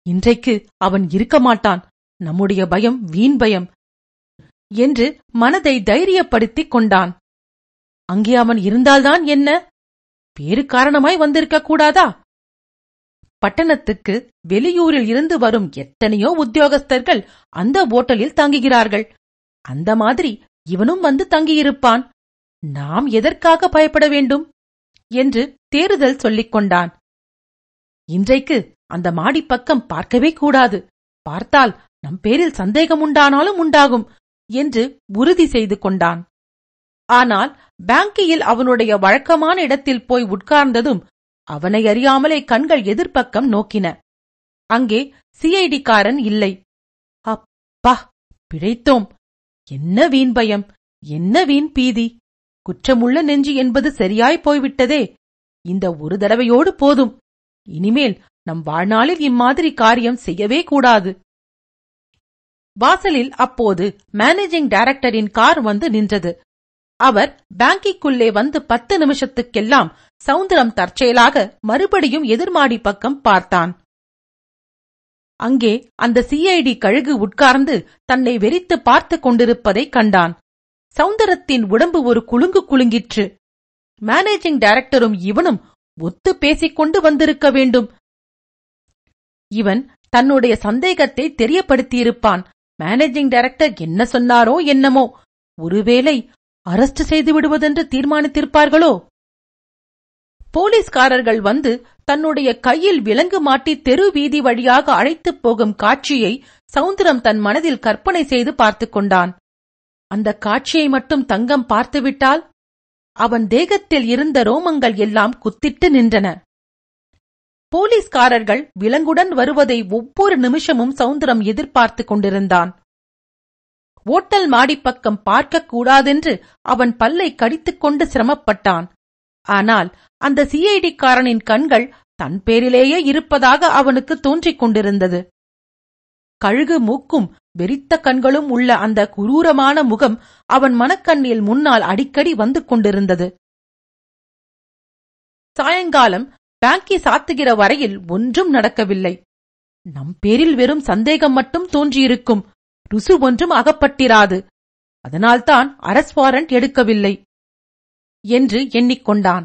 இன்றைக்கு அவன் இருக்க மாட்டான். நம்முடைய பயம் வீண் பயம் என்று மனதை தைரியப்படுத்திக் கொண்டான். அங்கே அவன் இருந்தால்தான் என்ன? வேறு காரணமாய் வந்திருக்க கூடாதா? பட்டணத்துக்கு வெளியூரில் இருந்து வரும் எத்தனையோ உத்தியோகஸ்தர்கள் அந்த ஓட்டலில் தங்குகிறார்கள். அந்த மாதிரி இவனும் வந்து தங்கியிருப்பான். நாம் எதற்காக பயப்பட வேண்டும்? என்று தேறுதல் சொல்லிக் கொண்டான். இன்றைக்கு அந்த மாடிப்பக்கம் பார்க்கவே கூடாது. பார்த்தால் நம் பேரில் சந்தேகம் உண்டானாலும் உண்டாகும் என்று உறுதி செய்து கொண்டான். ஆனால் பேங்கியில் அவனுடைய வழக்கமான இடத்தில் போய் உட்கார்ந்ததும் அவனை அறியாமலே கண்கள் எதிர்ப்பக்கம் நோக்கின. அங்கே சிஐடிக்காரன் இல்லை. அப்பா பிழைத்தோம். என்ன வீண் பயம் என்ன வீண் பீதி. குற்றமுள்ள நெஞ்சு என்பது சரியாய் போய்விட்டதே. இந்த ஒரு தடவையோடு போதும். இனிமேல் நம் வாழ்நாளில் இம்மாதிரி காரியம் செய்யவே கூடாது. வாசலில் அப்போது மேனேஜிங் டைரக்டரின் கார் வந்து நின்றது. அவர் பேங்கிக்குள்ளே வந்து பத்து நிமிஷத்துக்கெல்லாம் சவுந்தரம் தற்செயலாக மறுபடியும் எதிர்மாடி பக்கம் பார்த்தான். அங்கே அந்த சிஐடி கழுகு உட்கார்ந்து தன்னை வெறித்து பார்த்து கொண்டிருப்பதை கண்டான். சவுந்தரத்தின் உடம்பு ஒரு குலுங்கு குலுங்கிற்று. மேனேஜிங் டைரக்டரும் இவனும் ஒத்து பேசிக்கொண்டு வந்திருக்க வேண்டும். இவன் தன்னுடைய சந்தேகத்தை தெரியப்படுத்தியிருப்பான். மேனேஜிங் டைரக்டர் என்ன சொன்னாரோ என்னமோ. ஒருவேளை அரஸ்ட் செய்து விடுவதென்று தீர்மானித்திருப்பார்களோ? போலீஸ்காரர்கள் வந்து தன்னுடைய கையில் விலங்கு மாட்டி தெரு வீதி வழியாக அழைத்துப் போகும் காட்சியை சவுந்தரம் தன் மனதில் கற்பனை செய்து பார்த்துக் கொண்டான். அந்த காட்சியை மட்டும் தங்கம் பார்த்துவிட்டால் அவன் தேகத்தில் இருந்த ரோமங்கள் எல்லாம் குத்திட்டு நின்றன. போலீஸ்காரர்கள் விலங்குடன் வருவதை ஒவ்வொரு நிமிஷமும் சவுந்தரம் எதிர்பார்த்துக் கொண்டிருந்தான். ஓட்டல் மாடிப்பக்கம் பார்க்கக் கூடாதென்று அவன் பல்லை கடித்துக் கொண்டு சிரமப்பட்டான். ஆனால் அந்த சிஐடிக்காரனின் கண்கள் தன் பேரிலேயே இருப்பதாக அவனுக்கு தோன்றிக் கொண்டிருந்தது. கழுகு மூக்கும் வெறித்த கண்களும் உள்ள அந்த குரூரமான முகம் அவன் மனக்கண்ணில் முன்னால் அடிக்கடி வந்து கொண்டிருந்தது. சாயங்காலம் பேங்கி சாத்துகிற வரையில் ஒன்றும் நடக்கவில்லை. நம் பேரில் வெறும் சந்தேகம் மட்டும் தோன்றியிருக்கும். ருசு ஒன்றும் அகப்பட்டிராது. அதனால்தான் அரஸ் வாரண்ட் எடுக்கவில்லை என்று எண்ணிக்கொண்டான்.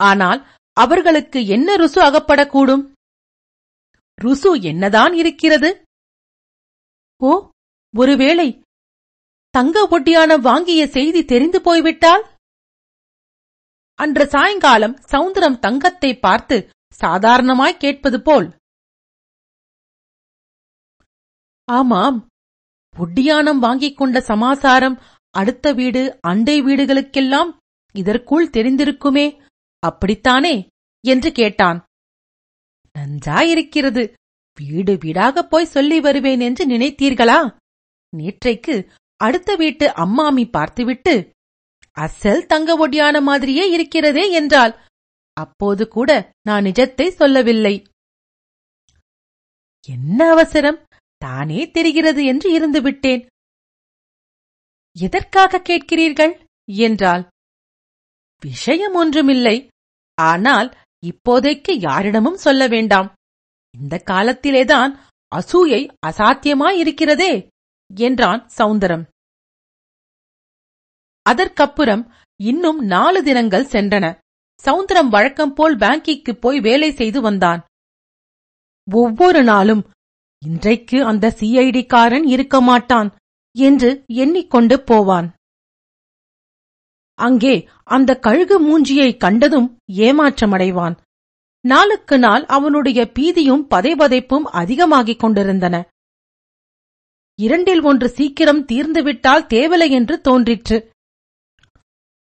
ஆனால் அவர்களுக்கு என்ன ருசு அகப்படக்கூடும்? ருசு என்னதான் இருக்கிறது? ஓ ஒருவேளை தங்க ஒட்டியானம் வாங்கிய செய்தி தெரிந்து போய்விட்டால்? அன்று சாயங்காலம் சவுந்தரம் தங்கத்தை பார்த்து சாதாரணமாய் கேட்பது போல். ஆமாம் ஒட்டியானம் வாங்கிக் கொண்ட சமாசாரம் அடுத்த வீடு அண்டை வீடுகளுக்கெல்லாம் இதற்குள் தெரிந்திருக்குமே அப்படித்தானே? என்று கேட்டான். நன்றாயிருக்கிறது. வீடு வீடாக போய் சொல்லி வருவேன் என்று நினைத்தீர்களா? நேற்றைக்கு அடுத்த வீட்டு அம்மாமி பார்த்துவிட்டு அசல் தங்க ஒடியான மாதிரியே இருக்கிறதே என்றால் அப்போது கூட நான் நிஜத்தை சொல்லவில்லை. என்ன அவசரம்? தானே தெரிகிறது என்று இருந்து விட்டேன் எதற்காக கேட்கிறீர்கள்? என்றாள். விஷயம் ஒன்றுமில்லை. ஆனால் இப்போதைக்கு யாரிடமும் சொல்ல வேண்டாம். இந்த காலத்திலேதான் அசூயை அசாத்தியமாயிருக்கிறதே என்றான் சவுந்தரம் அதற்கப்புறம் இன்னும் நாலு தினங்கள் சென்றன. சவுந்தரம் வழக்கம் போல் பேங்கிக்கு போய் வேலை செய்து வந்தான். ஒவ்வொரு நாளும் இன்றைக்கு அந்த சிஐடிக்காரன் இருக்க மாட்டான் என்று எண்ணிக்கொண்டு போவான். அங்கே அந்த கழுகு மூஞ்சியை கண்டதும் ஏமாற்றமடைவான். நாளுக்கு நாள் அவனுடைய பீதியும் பதைபதைப்பும் அதிகமாகிக் கொண்டிருந்தன. இரண்டில் ஒன்று சீக்கிரம் தீர்ந்துவிட்டால் தேவலை என்று தோன்றிற்று.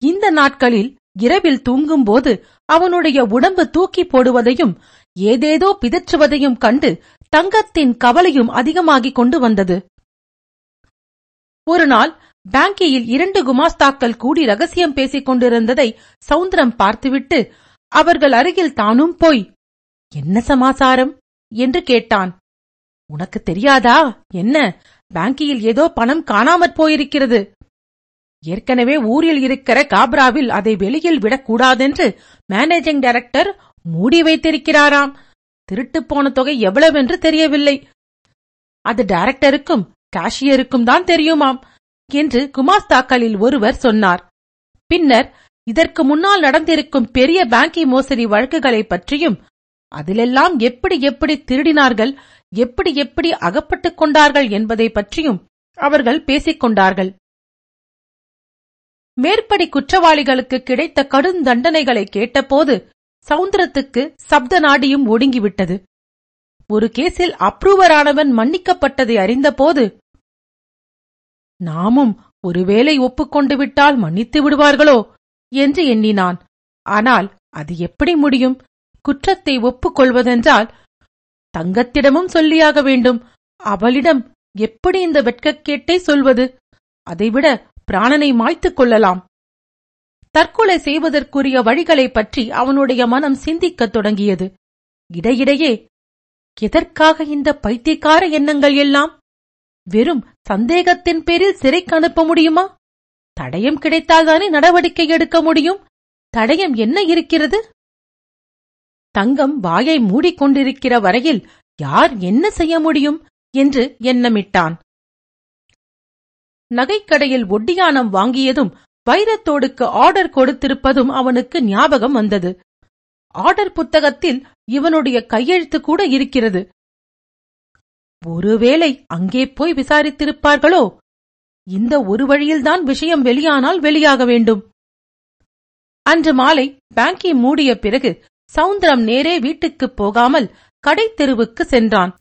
இந்த நாட்களில் இரவில் தூங்கும்போது அவனுடைய உடம்பு தூக்கி போடுவதையும் ஏதேதோ பிதற்றுவதையும் கண்டு தங்கத்தின் கவலையும் அதிகமாகிக் கொண்டு வந்தது. ஒருநாள் பேங்கியில் இரண்டு குமாஸ்தாக்கள் கூடி ரகசியம் பேசிக் கொண்டிருந்ததை சவுந்தரம் பார்த்துவிட்டு அவர்கள் அருகில் தானும் போய் என்ன சமாசாரம்? என்று கேட்டான். உனக்கு தெரியாதா? என்ன? பேங்கியில் ஏதோ பணம் காணாமற் போயிருக்கிறது. ஏற்கனவே ஊரில் இருக்கிற காப்ராவில் அதை வெளியில் விடக்கூடாதென்று மேனேஜிங் டைரக்டர் மூடி வைத்திருக்கிறாராம். திருட்டுப் போன தொகை எவ்வளவென்று தெரியவில்லை. அது டைரக்டருக்கும் காஷியருக்கும் தான் தெரியுமாம் என்று குமாஸ்தாக்களில் ஒருவர் சொன்னார். பின்னர் இதற்கு முன்னால் நடந்திருக்கும் பெரிய பேங்கி மோசடி வழக்குகளைப் பற்றியும் அதிலெல்லாம் எப்படி எப்படி திருடினார்கள் எப்படி எப்படி அகப்பட்டுக் கொண்டார்கள் என்பதை பற்றியும் அவர்கள் பேசிக் கொண்டார்கள். மேற்படி குற்றவாளிகளுக்கு கிடைத்த கடும் தண்டனைகளை கேட்டபோது சவுந்தரத்துக்கு சப்த நாடியும் ஒடுங்கிவிட்டது. ஒரு கேஸில் அப்ரூவரானவன் மன்னிக்கப்பட்டதை அறிந்தபோது நாமும் ஒருவேளை ஒப்புக்கொண்டு விட்டால் மன்னித்து விடுவார்களோ? என்று எண்ணினான். ஆனால் அது எப்படி முடியும்? குற்றத்தை ஒப்புக்கொள்வதென்றால் தங்கத்திடமும் சொல்லியாக வேண்டும். அவளிடம் எப்படி இந்த வெட்கக்கேட்டை சொல்வது? அதைவிட பிராணனை மாய்த்துக் கொள்ளலாம். தற்கொலை செய்வதற்குரிய வழிகளைப் பற்றி அவனுடைய மனம் சிந்திக்கத் தொடங்கியது. இடையிடையே எதற்காக இந்த பைத்தியக்கார எண்ணங்கள் எல்லாம்? வெறும் சந்தேகத்தின் பேரில் சிறைக்கு அனுப்ப முடியுமா? தடயம் கிடைத்தால்தானே நடவடிக்கை எடுக்க முடியும்? தடயம் என்ன இருக்கிறது? தங்கம் வாயை மூடிக்கொண்டிருக்கிற வரையில் யார் என்ன செய்ய முடியும் என்று எண்ணமிட்டான். நகைக்கடையில் ஒட்டியானம் வாங்கியதும் வைரத்தோடுக்கு ஆர்டர் கொடுத்திருப்பதும் அவனுக்கு ஞாபகம் வந்தது. ஆர்டர் புத்தகத்தில் இவனுடைய கையெழுத்து கூட இருக்கிறது. ஒருவேளை அங்கே போய் விசாரித்திருப்பார்களோ? இந்த ஒரு வழியில்தான் விஷயம் வெளியானால் வெளியாக வேண்டும். அன்று மாலை பேங்கி மூடிய பிறகு சவுந்தரம் நேரே வீட்டுக்குப் போகாமல் கடைத் தெருவுக்கு சென்றான்.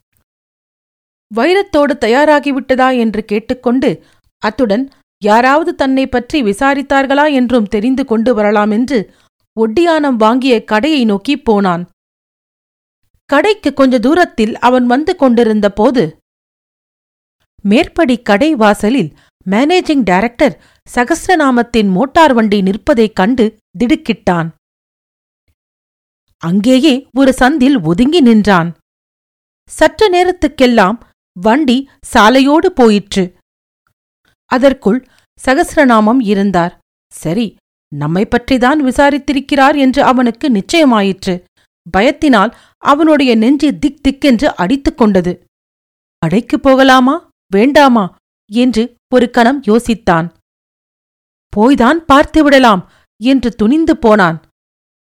வைரத்தோடு தயாராகிவிட்டதா என்று கேட்டுக்கொண்டு அத்துடன் யாராவது தன்னை பற்றி விசாரித்தார்களா என்றும் தெரிந்து கொண்டு வரலாம் என்று ஒட்டியானம் வாங்கிய கடையை நோக்கிப் போனான். கடைக்கு கொஞ்ச தூரத்தில் அவன் வந்து கொண்டிருந்த போது மேற்படி கடை வாசலில் மேனேஜிங் டைரக்டர் சகசிரநாமத்தின் மோட்டார் வண்டி நிற்பதைக் கண்டு திடுக்கிட்டான். அங்கேயே ஒரு சந்தில் ஒதுங்கி நின்றான். சற்று நேரத்துக்கெல்லாம் வண்டி சாலையோடு போயிற்று. அதற்குள் சகசிரநாமம் இருந்தார். சரி நம்மை பற்றிதான் விசாரித்திருக்கிறார் என்று அவனுக்கு நிச்சயமாயிற்று. பயத்தினால் அவனுடைய நெஞ்சு திக் திக்கென்று அடித்துக் கொண்டது. அடைக்குப் போகலாமா? வேண்டாமா? என்று ஒரு கணம் யோசித்தான். போய்தான் பார்த்துவிடலாம் என்று துணிந்து போனான்.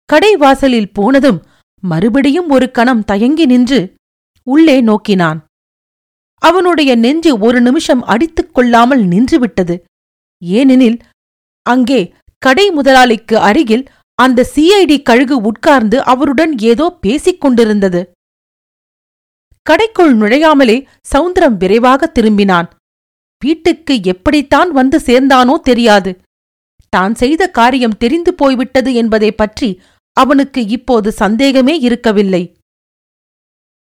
கடை வாசலில் போனதும் மறுபடியும் ஒரு கணம் தயங்கி நின்று உள்ளே நோக்கினான். அவனுடைய நெஞ்சு ஒரு நிமிஷம் அடித்துக் கொள்ளாமல் நின்றுவிட்டது. ஏனெனில் அங்கே கடை முதலாளிக்கு அருகில் அந்த சிஐடி கழுகு உட்கார்ந்து அவருடன் ஏதோ பேசிக் கொண்டிருந்தது. கடைக்குள் நுழையாமலே சவுந்தரம் விரைவாக திரும்பினான். வீட்டுக்கு எப்படித்தான் வந்து சேர்ந்தானோ தெரியாது. தான் செய்த காரியம் தெரிந்து போய்விட்டது என்பதைப் பற்றி அவனுக்கு இப்போது சந்தேகமே இருக்கவில்லை.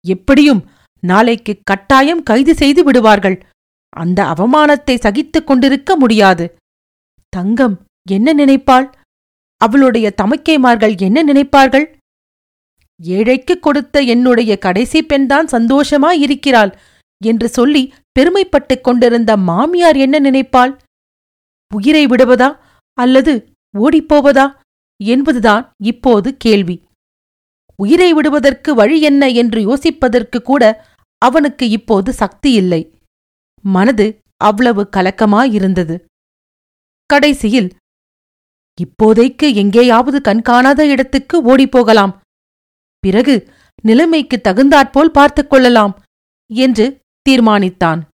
எப்படியும் நாளைக்கு கட்டாயம் கைது செய்து விடுவார்கள். அந்த அவமானத்தை சகித்துக் கொண்டிருக்க முடியாது. தங்கம் என்ன நினைப்பாள்? அவளுடைய தமக்கைமார்கள் என்ன நினைப்பார்கள்? ஏழைக்குக் கொடுத்த என்னுடைய கடைசி பெண்தான் சந்தோஷமாயிருக்கிறாள் என்று சொல்லி பெருமைப்பட்டுக் கொண்டிருந்த மாமியார் என்ன நினைப்பாள்? உயிரை விடுவதா அல்லது ஓடிப்போவதா என்பதுதான் இப்போது கேள்வி. உயிரை விடுவதற்கு வழி என்ன என்று யோசிப்பதற்கு கூட அவனுக்கு இப்போது சக்தி இல்லை. மனது அவ்வளவு கலக்கமாயிருந்தது. கடைசியில் இப்போதைக்கு எங்கேயாவது கண்காணாத இடத்துக்கு ஓடிப்போகலாம். பிறகு நிலைமைக்கு தகுந்தாற்போல் பார்த்துக் கொள்ளலாம் என்று தீர்மானித்தான்.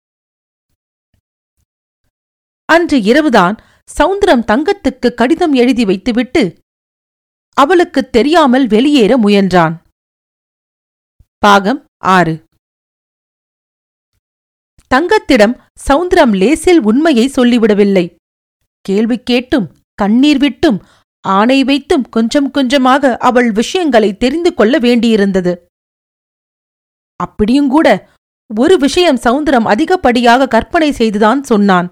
அன்று இரவுதான் சவுந்தரம் தங்கத்துக்கு கடிதம் எழுதி வைத்துவிட்டு அவளுக்குத் தெரியாமல் வெளியேற முயன்றான். பாகம் ஆறு. தங்கத்திடம் சவுந்தரம் லேசில் உண்மையை சொல்லிவிடவில்லை. கேள்வி கேட்டும் கண்ணீர் விட்டும் ஆணை வைத்தும் கொஞ்சம் கொஞ்சமாக அவள் விஷயங்களை தெரிந்து கொள்ள வேண்டியிருந்தது. அப்படியுங்கூட ஒரு விஷயம் சவுந்தரம் அதிகப்படியாக கற்பனை செய்துதான் சொன்னான்.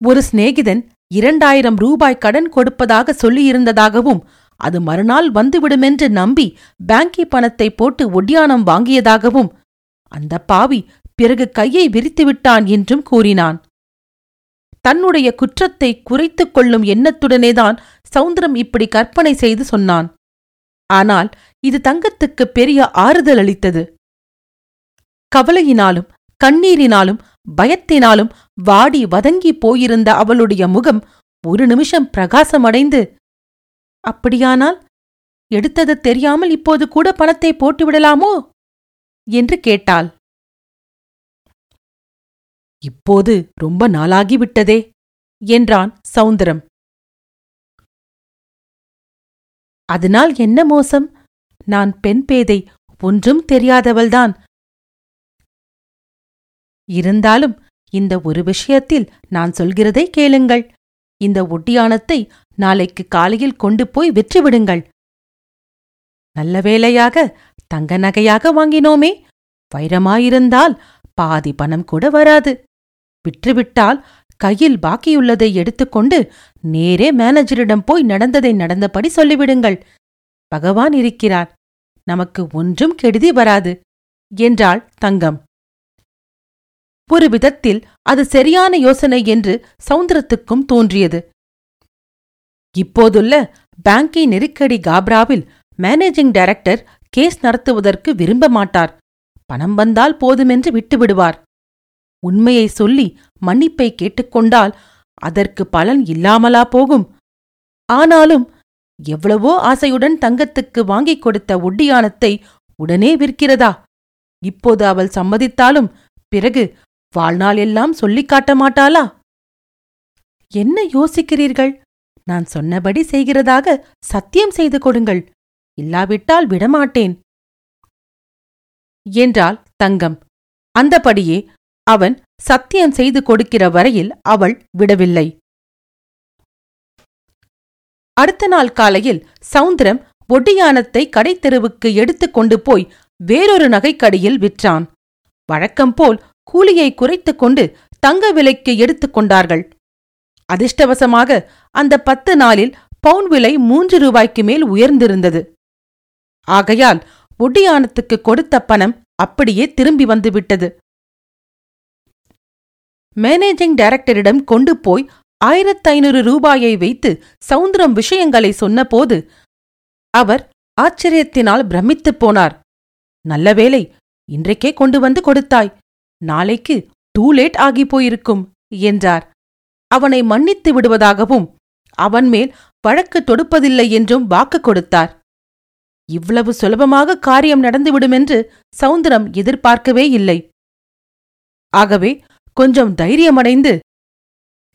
ஒரு சிநேகிதன் இரண்டாயிரம் ரூபாய் கடன் கொடுப்பதாக சொல்லியிருந்ததாகவும் அது மறுநாள் வந்துவிடுமென்று நம்பி பேங்கி பணத்தை போட்டு ஒடியானம் வாங்கியதாகவும் அந்த பாவி பிறகு கையை விரித்துவிட்டான் என்றும் கூறினான். தன்னுடைய குற்றத்தை குறைத்துக் கொள்ளும் எண்ணத்துடனேதான் சவுந்தரம் இப்படி கற்பனை செய்து சொன்னான். ஆனால் இது தங்கத்துக்கு பெரிய ஆறுதல் அளித்தது. கவலையினாலும் கண்ணீரினாலும் பயத்தினாலும் வாடி வதங்கி போயிருந்த அவளுடைய முகம் ஒரு நிமிஷம் பிரகாசமடைந்து அப்படியானால் எடுத்தது தெரியாமல் இப்போது கூட பணத்தை போட்டுவிடலாமோ? என்று கேட்டாள். இப்போது ரொம்ப நாளாகிவிட்டதே என்றான் சௌந்தரம் அதனால் என்ன மோசம்? நான் பெண் பேதை ஒன்றும் தெரியாதவள்தான். இருந்தாலும் இந்த ஒரு விஷயத்தில் நான் சொல்கிறதை கேளுங்கள். இந்த ஒட்டியானத்தை நாளைக்கு காலையில் கொண்டு போய் விற்றுவிடுங்கள். நல்ல வேளையாக தங்க நகையாக வாங்கினோமே. வைரமாயிருந்தால் பாதி பணம் கூட வராது. விற்றுவிட்டால் கையில் பாக்கியுள்ளதை எடுத்துக்கொண்டு நேரே மேனேஜரிடம் போய் நடந்ததை நடந்தபடி சொல்லிவிடுங்கள். பகவான் இருக்கிறார். நமக்கு ஒன்றும் கெடுதி வராது. என்றாள் தங்கம். ஒரு விதத்தில் அது சரியான யோசனை என்று சவுந்தரத்துக்கும் தோன்றியது. இப்போதுள்ள பேங்கி நெருக்கடி காப்ராவில் மேனேஜிங் டைரக்டர் கேஸ் நடத்துவதற்கு விரும்ப மாட்டார். பணம் வந்தால் போதுமென்று விட்டுவிடுவார். உண்மையை சொல்லி மன்னிப்பை கேட்டுக்கொண்டால் அதற்கு பலன் இல்லாமலா போகும். ஆனாலும் எவ்வளவோ ஆசையுடன் தங்கத்துக்கு வாங்கிக் கொடுத்த ஒட்டியானத்தை உடனே விற்கிறதா? இப்போது அவள் சம்மதித்தாலும் பிறகு வாழ்நாள் எல்லாம் சொல்லிக் காட்ட மாட்டாளா? என்ன யோசிக்கிறீர்கள்? நான் சொன்னபடி செய்கிறதாக சத்தியம் செய்து கொடுங்கள். இல்லாவிட்டால் விடமாட்டேன். என்றாள் தங்கம். அந்தபடியே அவன் சத்தியம் செய்து கொடுக்கிற வரையில் அவள் விடவில்லை. அடுத்த நாள் காலையில் சவுந்தரம் ஒட்டியானத்தை கடைத்தெருவுக்கு எடுத்துக் கொண்டு போய் வேறொரு நகைக்கடியில் விற்றான். வழக்கம்போல் கூலியை குறைத்துக் கொண்டு தங்க விலைக்கு எடுத்துக் கொண்டார்கள். அதிர்ஷ்டவசமாக அந்த பத்து நாளில் பவுன் விலை மூன்று ரூபாய்க்கு மேல் உயர்ந்திருந்தது. ஆகையால் ஒட்டியானத்துக்கு கொடுத்த பணம் அப்படியே திரும்பி வந்துவிட்டது. மேனேஜிங் டைரக்டரிடம் கொண்டு போய் ஆயிரத்து ஐநூறு ரூபாயை வைத்து சவுந்தரம் விஷயங்களை சொன்னபோது அவர் ஆச்சரியத்தினால் பிரமித்துப் போனார். நல்லவேளை இன்றைக்கே கொண்டு வந்து கொடுத்தாய். நாளைக்கு டூ லேட் ஆகி போயிருக்கும் என்றார். அவனை மன்னித்து விடுவதாகவும் அவன் மேல் வழக்கு தொடுப்பதில்லை என்றும் வாக்கு கொடுத்தார். இவ்வளவு சுலபமாக காரியம் நடந்துவிடுமென்று சவுந்தரம் எதிர்பார்க்கவே இல்லை. ஆகவே கொஞ்சம் தைரியமடைந்து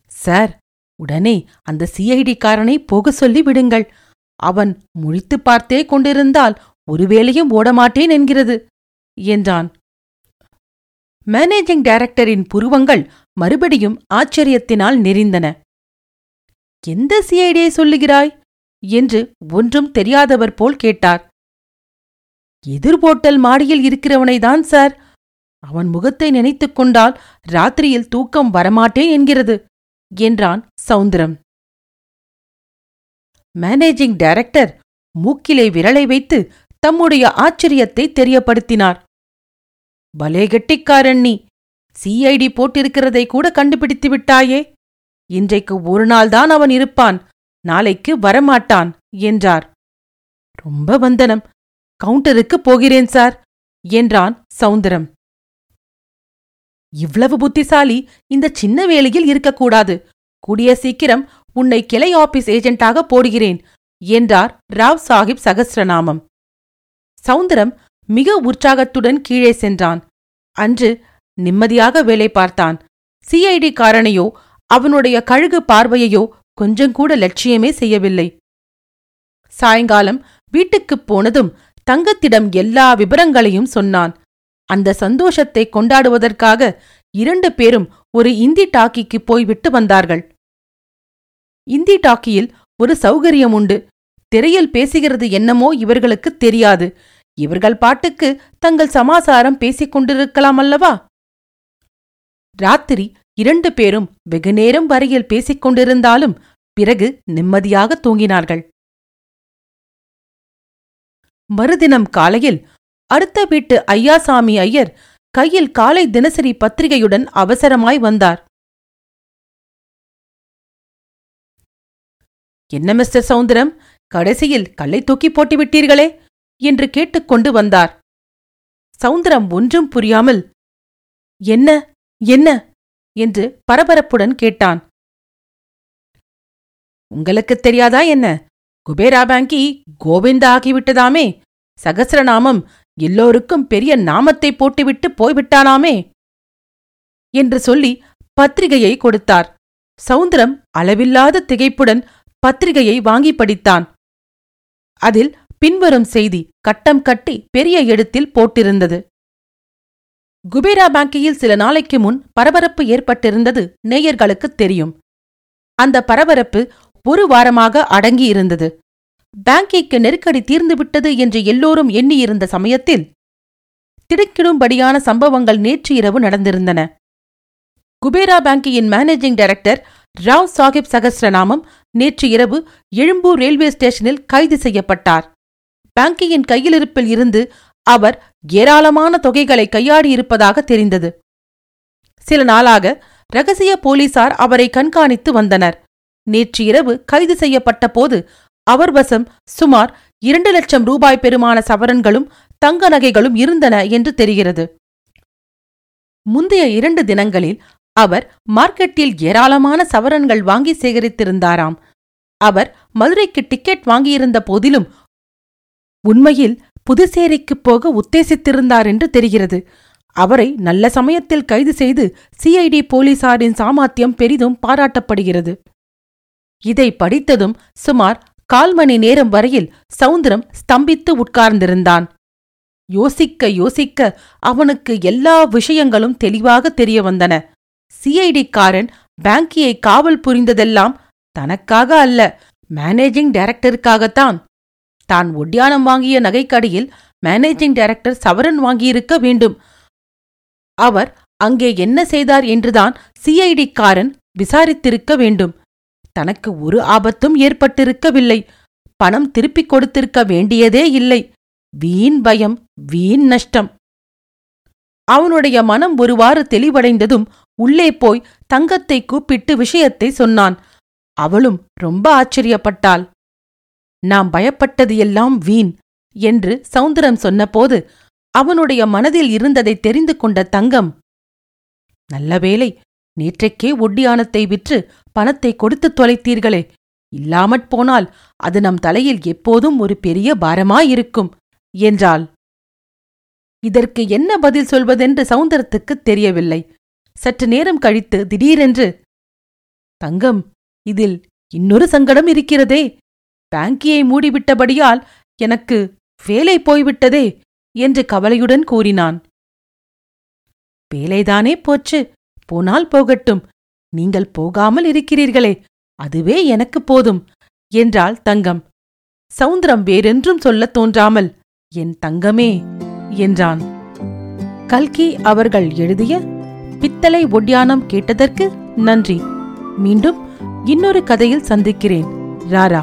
சார் உடனே அந்த சிஐடிக்காரனை போக சொல்லி விடுங்கள். அவன் முழித்துப் பார்த்தே கொண்டிருந்தால் ஒருவேளையும் ஓடமாட்டேன் என்கிறது என்றான். மேனேஜிங் டைரக்டரின் புருவங்கள் மறுபடியும் ஆச்சரியத்தினால் நெறிந்தன எந்த சிஐடியை சொல்லுகிறாய்? என்று ஒன்றும் தெரியாதவர் போல் கேட்டார். எதிர்போட்டல் மாடியில் இருக்கிறவனைதான் சார். அவன் முகத்தை நினைத்துக் கொண்டால் ராத்திரியில் தூக்கம் வரமாட்டேன் என்கிறது என்றான் சௌந்தரம். மேனேஜிங் டைரக்டர் மூக்கிலே விரலை வைத்து தம்முடைய ஆச்சரியத்தை தெரியப்படுத்தினார். பலே கெட்டிக்காரன் நீ! சிஐடி போட்டிருக்கிறதை கூட கண்டுபிடித்து விட்டாயே! இன்றைக்கு ஒரு நாள்தான் அவன் இருப்பான் நாளைக்கு வரமாட்டான் என்றார். ரொம்ப வந்தனம்! கவுண்டருக்கு போகிறேன் சார் என்றான் சௌந்தரம். இவ்வளவு புத்திசாலி இந்த சின்ன வேலையில் இருக்கக்கூடாது. கூடிய சீக்கிரம் உன்னை கிளை ஆபீஸ் ஏஜென்ட்டாக போடுகிறேன் என்றார் ராவ் சாஹிப் சகஸ்ரநாமம் சவுந்தரம் மிக உற்சாகத்துடன் கீழே சென்றான். அன்று நிம்மதியாக வேலை பார்த்தான். சிஐடி காரனையோ அவனுடைய கழுகு பார்வையையோ கொஞ்சங்கூட லட்சியமே செய்யவில்லை. சாயங்காலம் வீட்டுக்குப் போனதும் தங்கத்திடம் எல்லா விபரங்களையும் சொன்னான். அந்த சந்தோஷத்தை கொண்டாடுவதற்காக இரண்டு பேரும் ஒரு இந்தி டாக்கிக்கு போய்விட்டு வந்தார்கள். இந்தி டாக்கியில் ஒரு சௌகரியம் உண்டு. திரையில் பேசுகிறது என்னமோ இவர்களுக்கு தெரியாது. இவர்கள் பாட்டுக்கு தங்கள் சமாசாரம் பேசிக் கொண்டிருக்கலாம் அல்லவா? ராத்திரி இரண்டு பேரும் வெகுநேரம் வரையில் பேசிக் கொண்டிருந்தாலும் பிறகு நிம்மதியாக தூங்கினார்கள். மறுதினம் காலையில் அடுத்த வீட்டு ஐயாசாமி ஐயர் கையில் காலை தினசரி பத்திரிகையுடன் அவசரமாய் வந்தார். என்ன மிஸ்டர் சவுந்தரம்? கடைசியில் கல்லை தூக்கி போட்டுவிட்டீர்களே என்று கேட்டுக்கொண்டு வந்தார். சவுந்தரம் ஒன்றும் புரியாமல் என்ன என்ன? என்று பரபரப்புடன் கேட்டான். உங்களுக்குத் தெரியாதா என்ன? குபேரா பேங்கி கோவிந்தா ஆகிவிட்டதாமே? சகசிரநாமம் எல்லோருக்கும் பெரிய நாமத்தை போட்டுவிட்டு போய்விட்டானாமே? என்று சொல்லி பத்திரிகையை கொடுத்தார். சவுந்தரம் அளவில்லாத திகைப்புடன் பத்திரிகையை வாங்கி படித்தான். அதில் பின்வரும் செய்தி கட்டம் கட்டி பெரிய எழுத்தில் போட்டிருந்தது. குபேரா பேங்கியில் சில நாளைக்கு முன் பரபரப்பு ஏற்பட்டிருந்தது நேயர்களுக்குத் தெரியும். அந்த பரபரப்பு ஒரு வாரமாக அடங்கியிருந்தது. பேங்கிக்கு நெருக்கடி தீர்ந்துவிட்டது என்று எல்லோரும் எண்ணியிருந்த சமயத்தில் திடுக்கிடும்படியான சம்பவங்கள் நேற்று இரவு நடந்திருந்தன. குபேரா பேங்கியின் மேனேஜிங் டைரக்டர் ராவ் சாஹிப் சகஸ்ரநாமம் நேற்று இரவு எழும்பூர் ரயில்வே ஸ்டேஷனில் கைது செய்யப்பட்டார். பேங்கியின் கையிலிருப்பில் இருந்து அவர் ஏராளமான தொகைகளை கையாடியிருப்பதாக தெரிந்தது. சில நாளாக ரகசிய போலீசார் அவரை கண்காணித்து வந்தனர். நேற்று இரவு கைது செய்யப்பட்ட போது அவர் வசம் சுமார் இரண்டு லட்சம் ரூபாய் பெருமான சவரன்களும் தங்க நகைகளும் இருந்தன என்று தெரிகிறது. முந்தைய இரண்டு தினங்களில் அவர் மார்க்கெட்டில் ஏராளமான சவரன்கள் வாங்கி சேகரித்திருந்தாராம். அவர் மதுரைக்கு டிக்கெட் வாங்கியிருந்த போதிலும் உண்மையில் புதுச்சேரிக்குப் போக உத்தேசித்திருந்தார் என்று தெரிகிறது. அவரை நல்ல சமயத்தில் கைது செய்து சிஐடி போலீசாரின் சாமர்த்தியம் பெரிதும் பாராட்டப்படுகிறது. இதை படித்ததும் சுமார் கால் மணி நேரம் வரையில் சவுந்தரம் ஸ்தம்பித்து உட்கார்ந்திருந்தான். யோசிக்க யோசிக்க அவனுக்கு எல்லா விஷயங்களும் தெளிவாக தெரிய வந்தன. சிஐடிக்காரன் பேங்கியை காவல் புரிந்ததெல்லாம் தனக்காக அல்ல மேனேஜிங் டைரக்டருக்காகத்தான். தான் ஒட்டியானம் வாங்கிய நகைக்கடையில் மேனேஜிங் டைரக்டர் சவரன் வாங்கியிருக்க வேண்டும். அவர் அங்கே என்ன செய்தார் என்றுதான் சிஐடிக்காரன் விசாரித்திருக்க வேண்டும். தனக்கு ஒரு ஆபத்தும் ஏற்பட்டிருக்கவில்லை. பணம் திருப்பிக் கொடுத்திருக்க வேண்டியதே இல்லை. வீண் பயம் வீண் நஷ்டம். அவனுடைய மனம் ஒருவாறு தெளிவடைந்ததும் உள்ளே போய் தங்கத்தை கூப்பிட்டு விஷயத்தை சொன்னான். அவளும் ரொம்ப ஆச்சரியப்பட்டாள். நாம் பயப்பட்டது எல்லாம் வீண் என்று சௌந்தரம் சொன்னபோது அவனுடைய மனதில் இருந்ததை தெரிந்து கொண்ட தங்கம் நல்லவேளை நேற்றைக்கே ஒட்டியானத்தை விற்று பணத்தை கொடுத்து தொலைத்தீர்களே. இல்லாமற் போனால் அது நம் தலையில் எப்போதும் ஒரு பெரிய பாரமாயிருக்கும் என்றாள். இதற்கு என்ன பதில் சொல்வதென்று சௌந்தரத்துக்குத் தெரியவில்லை. சற்று நேரம் கழித்து திடீரென்று தங்கம் இதில் இன்னொரு சங்கடம் இருக்கிறதே. பேங்கியை மூடிவிட்டபடியால் எனக்கு வேலை போய்விட்டதே என்று கவலையுடன் கூறினான். வேலைதானே போச்சு போனால் போகட்டும். நீங்கள் போகாமல் இருக்கிறீர்களே அதுவே எனக்கு போதும் என்றாள் தங்கம். சவுந்தரம் வேறென்றும் சொல்லத் தோன்றாமல் என் தங்கமே என்றான். கல்கி அவர்கள் எழுதிய பித்தளை ஒட்டியானம் கேட்டதற்கு நன்றி. மீண்டும் இன்னொரு கதையில் சந்திக்கிறேன். ராரா.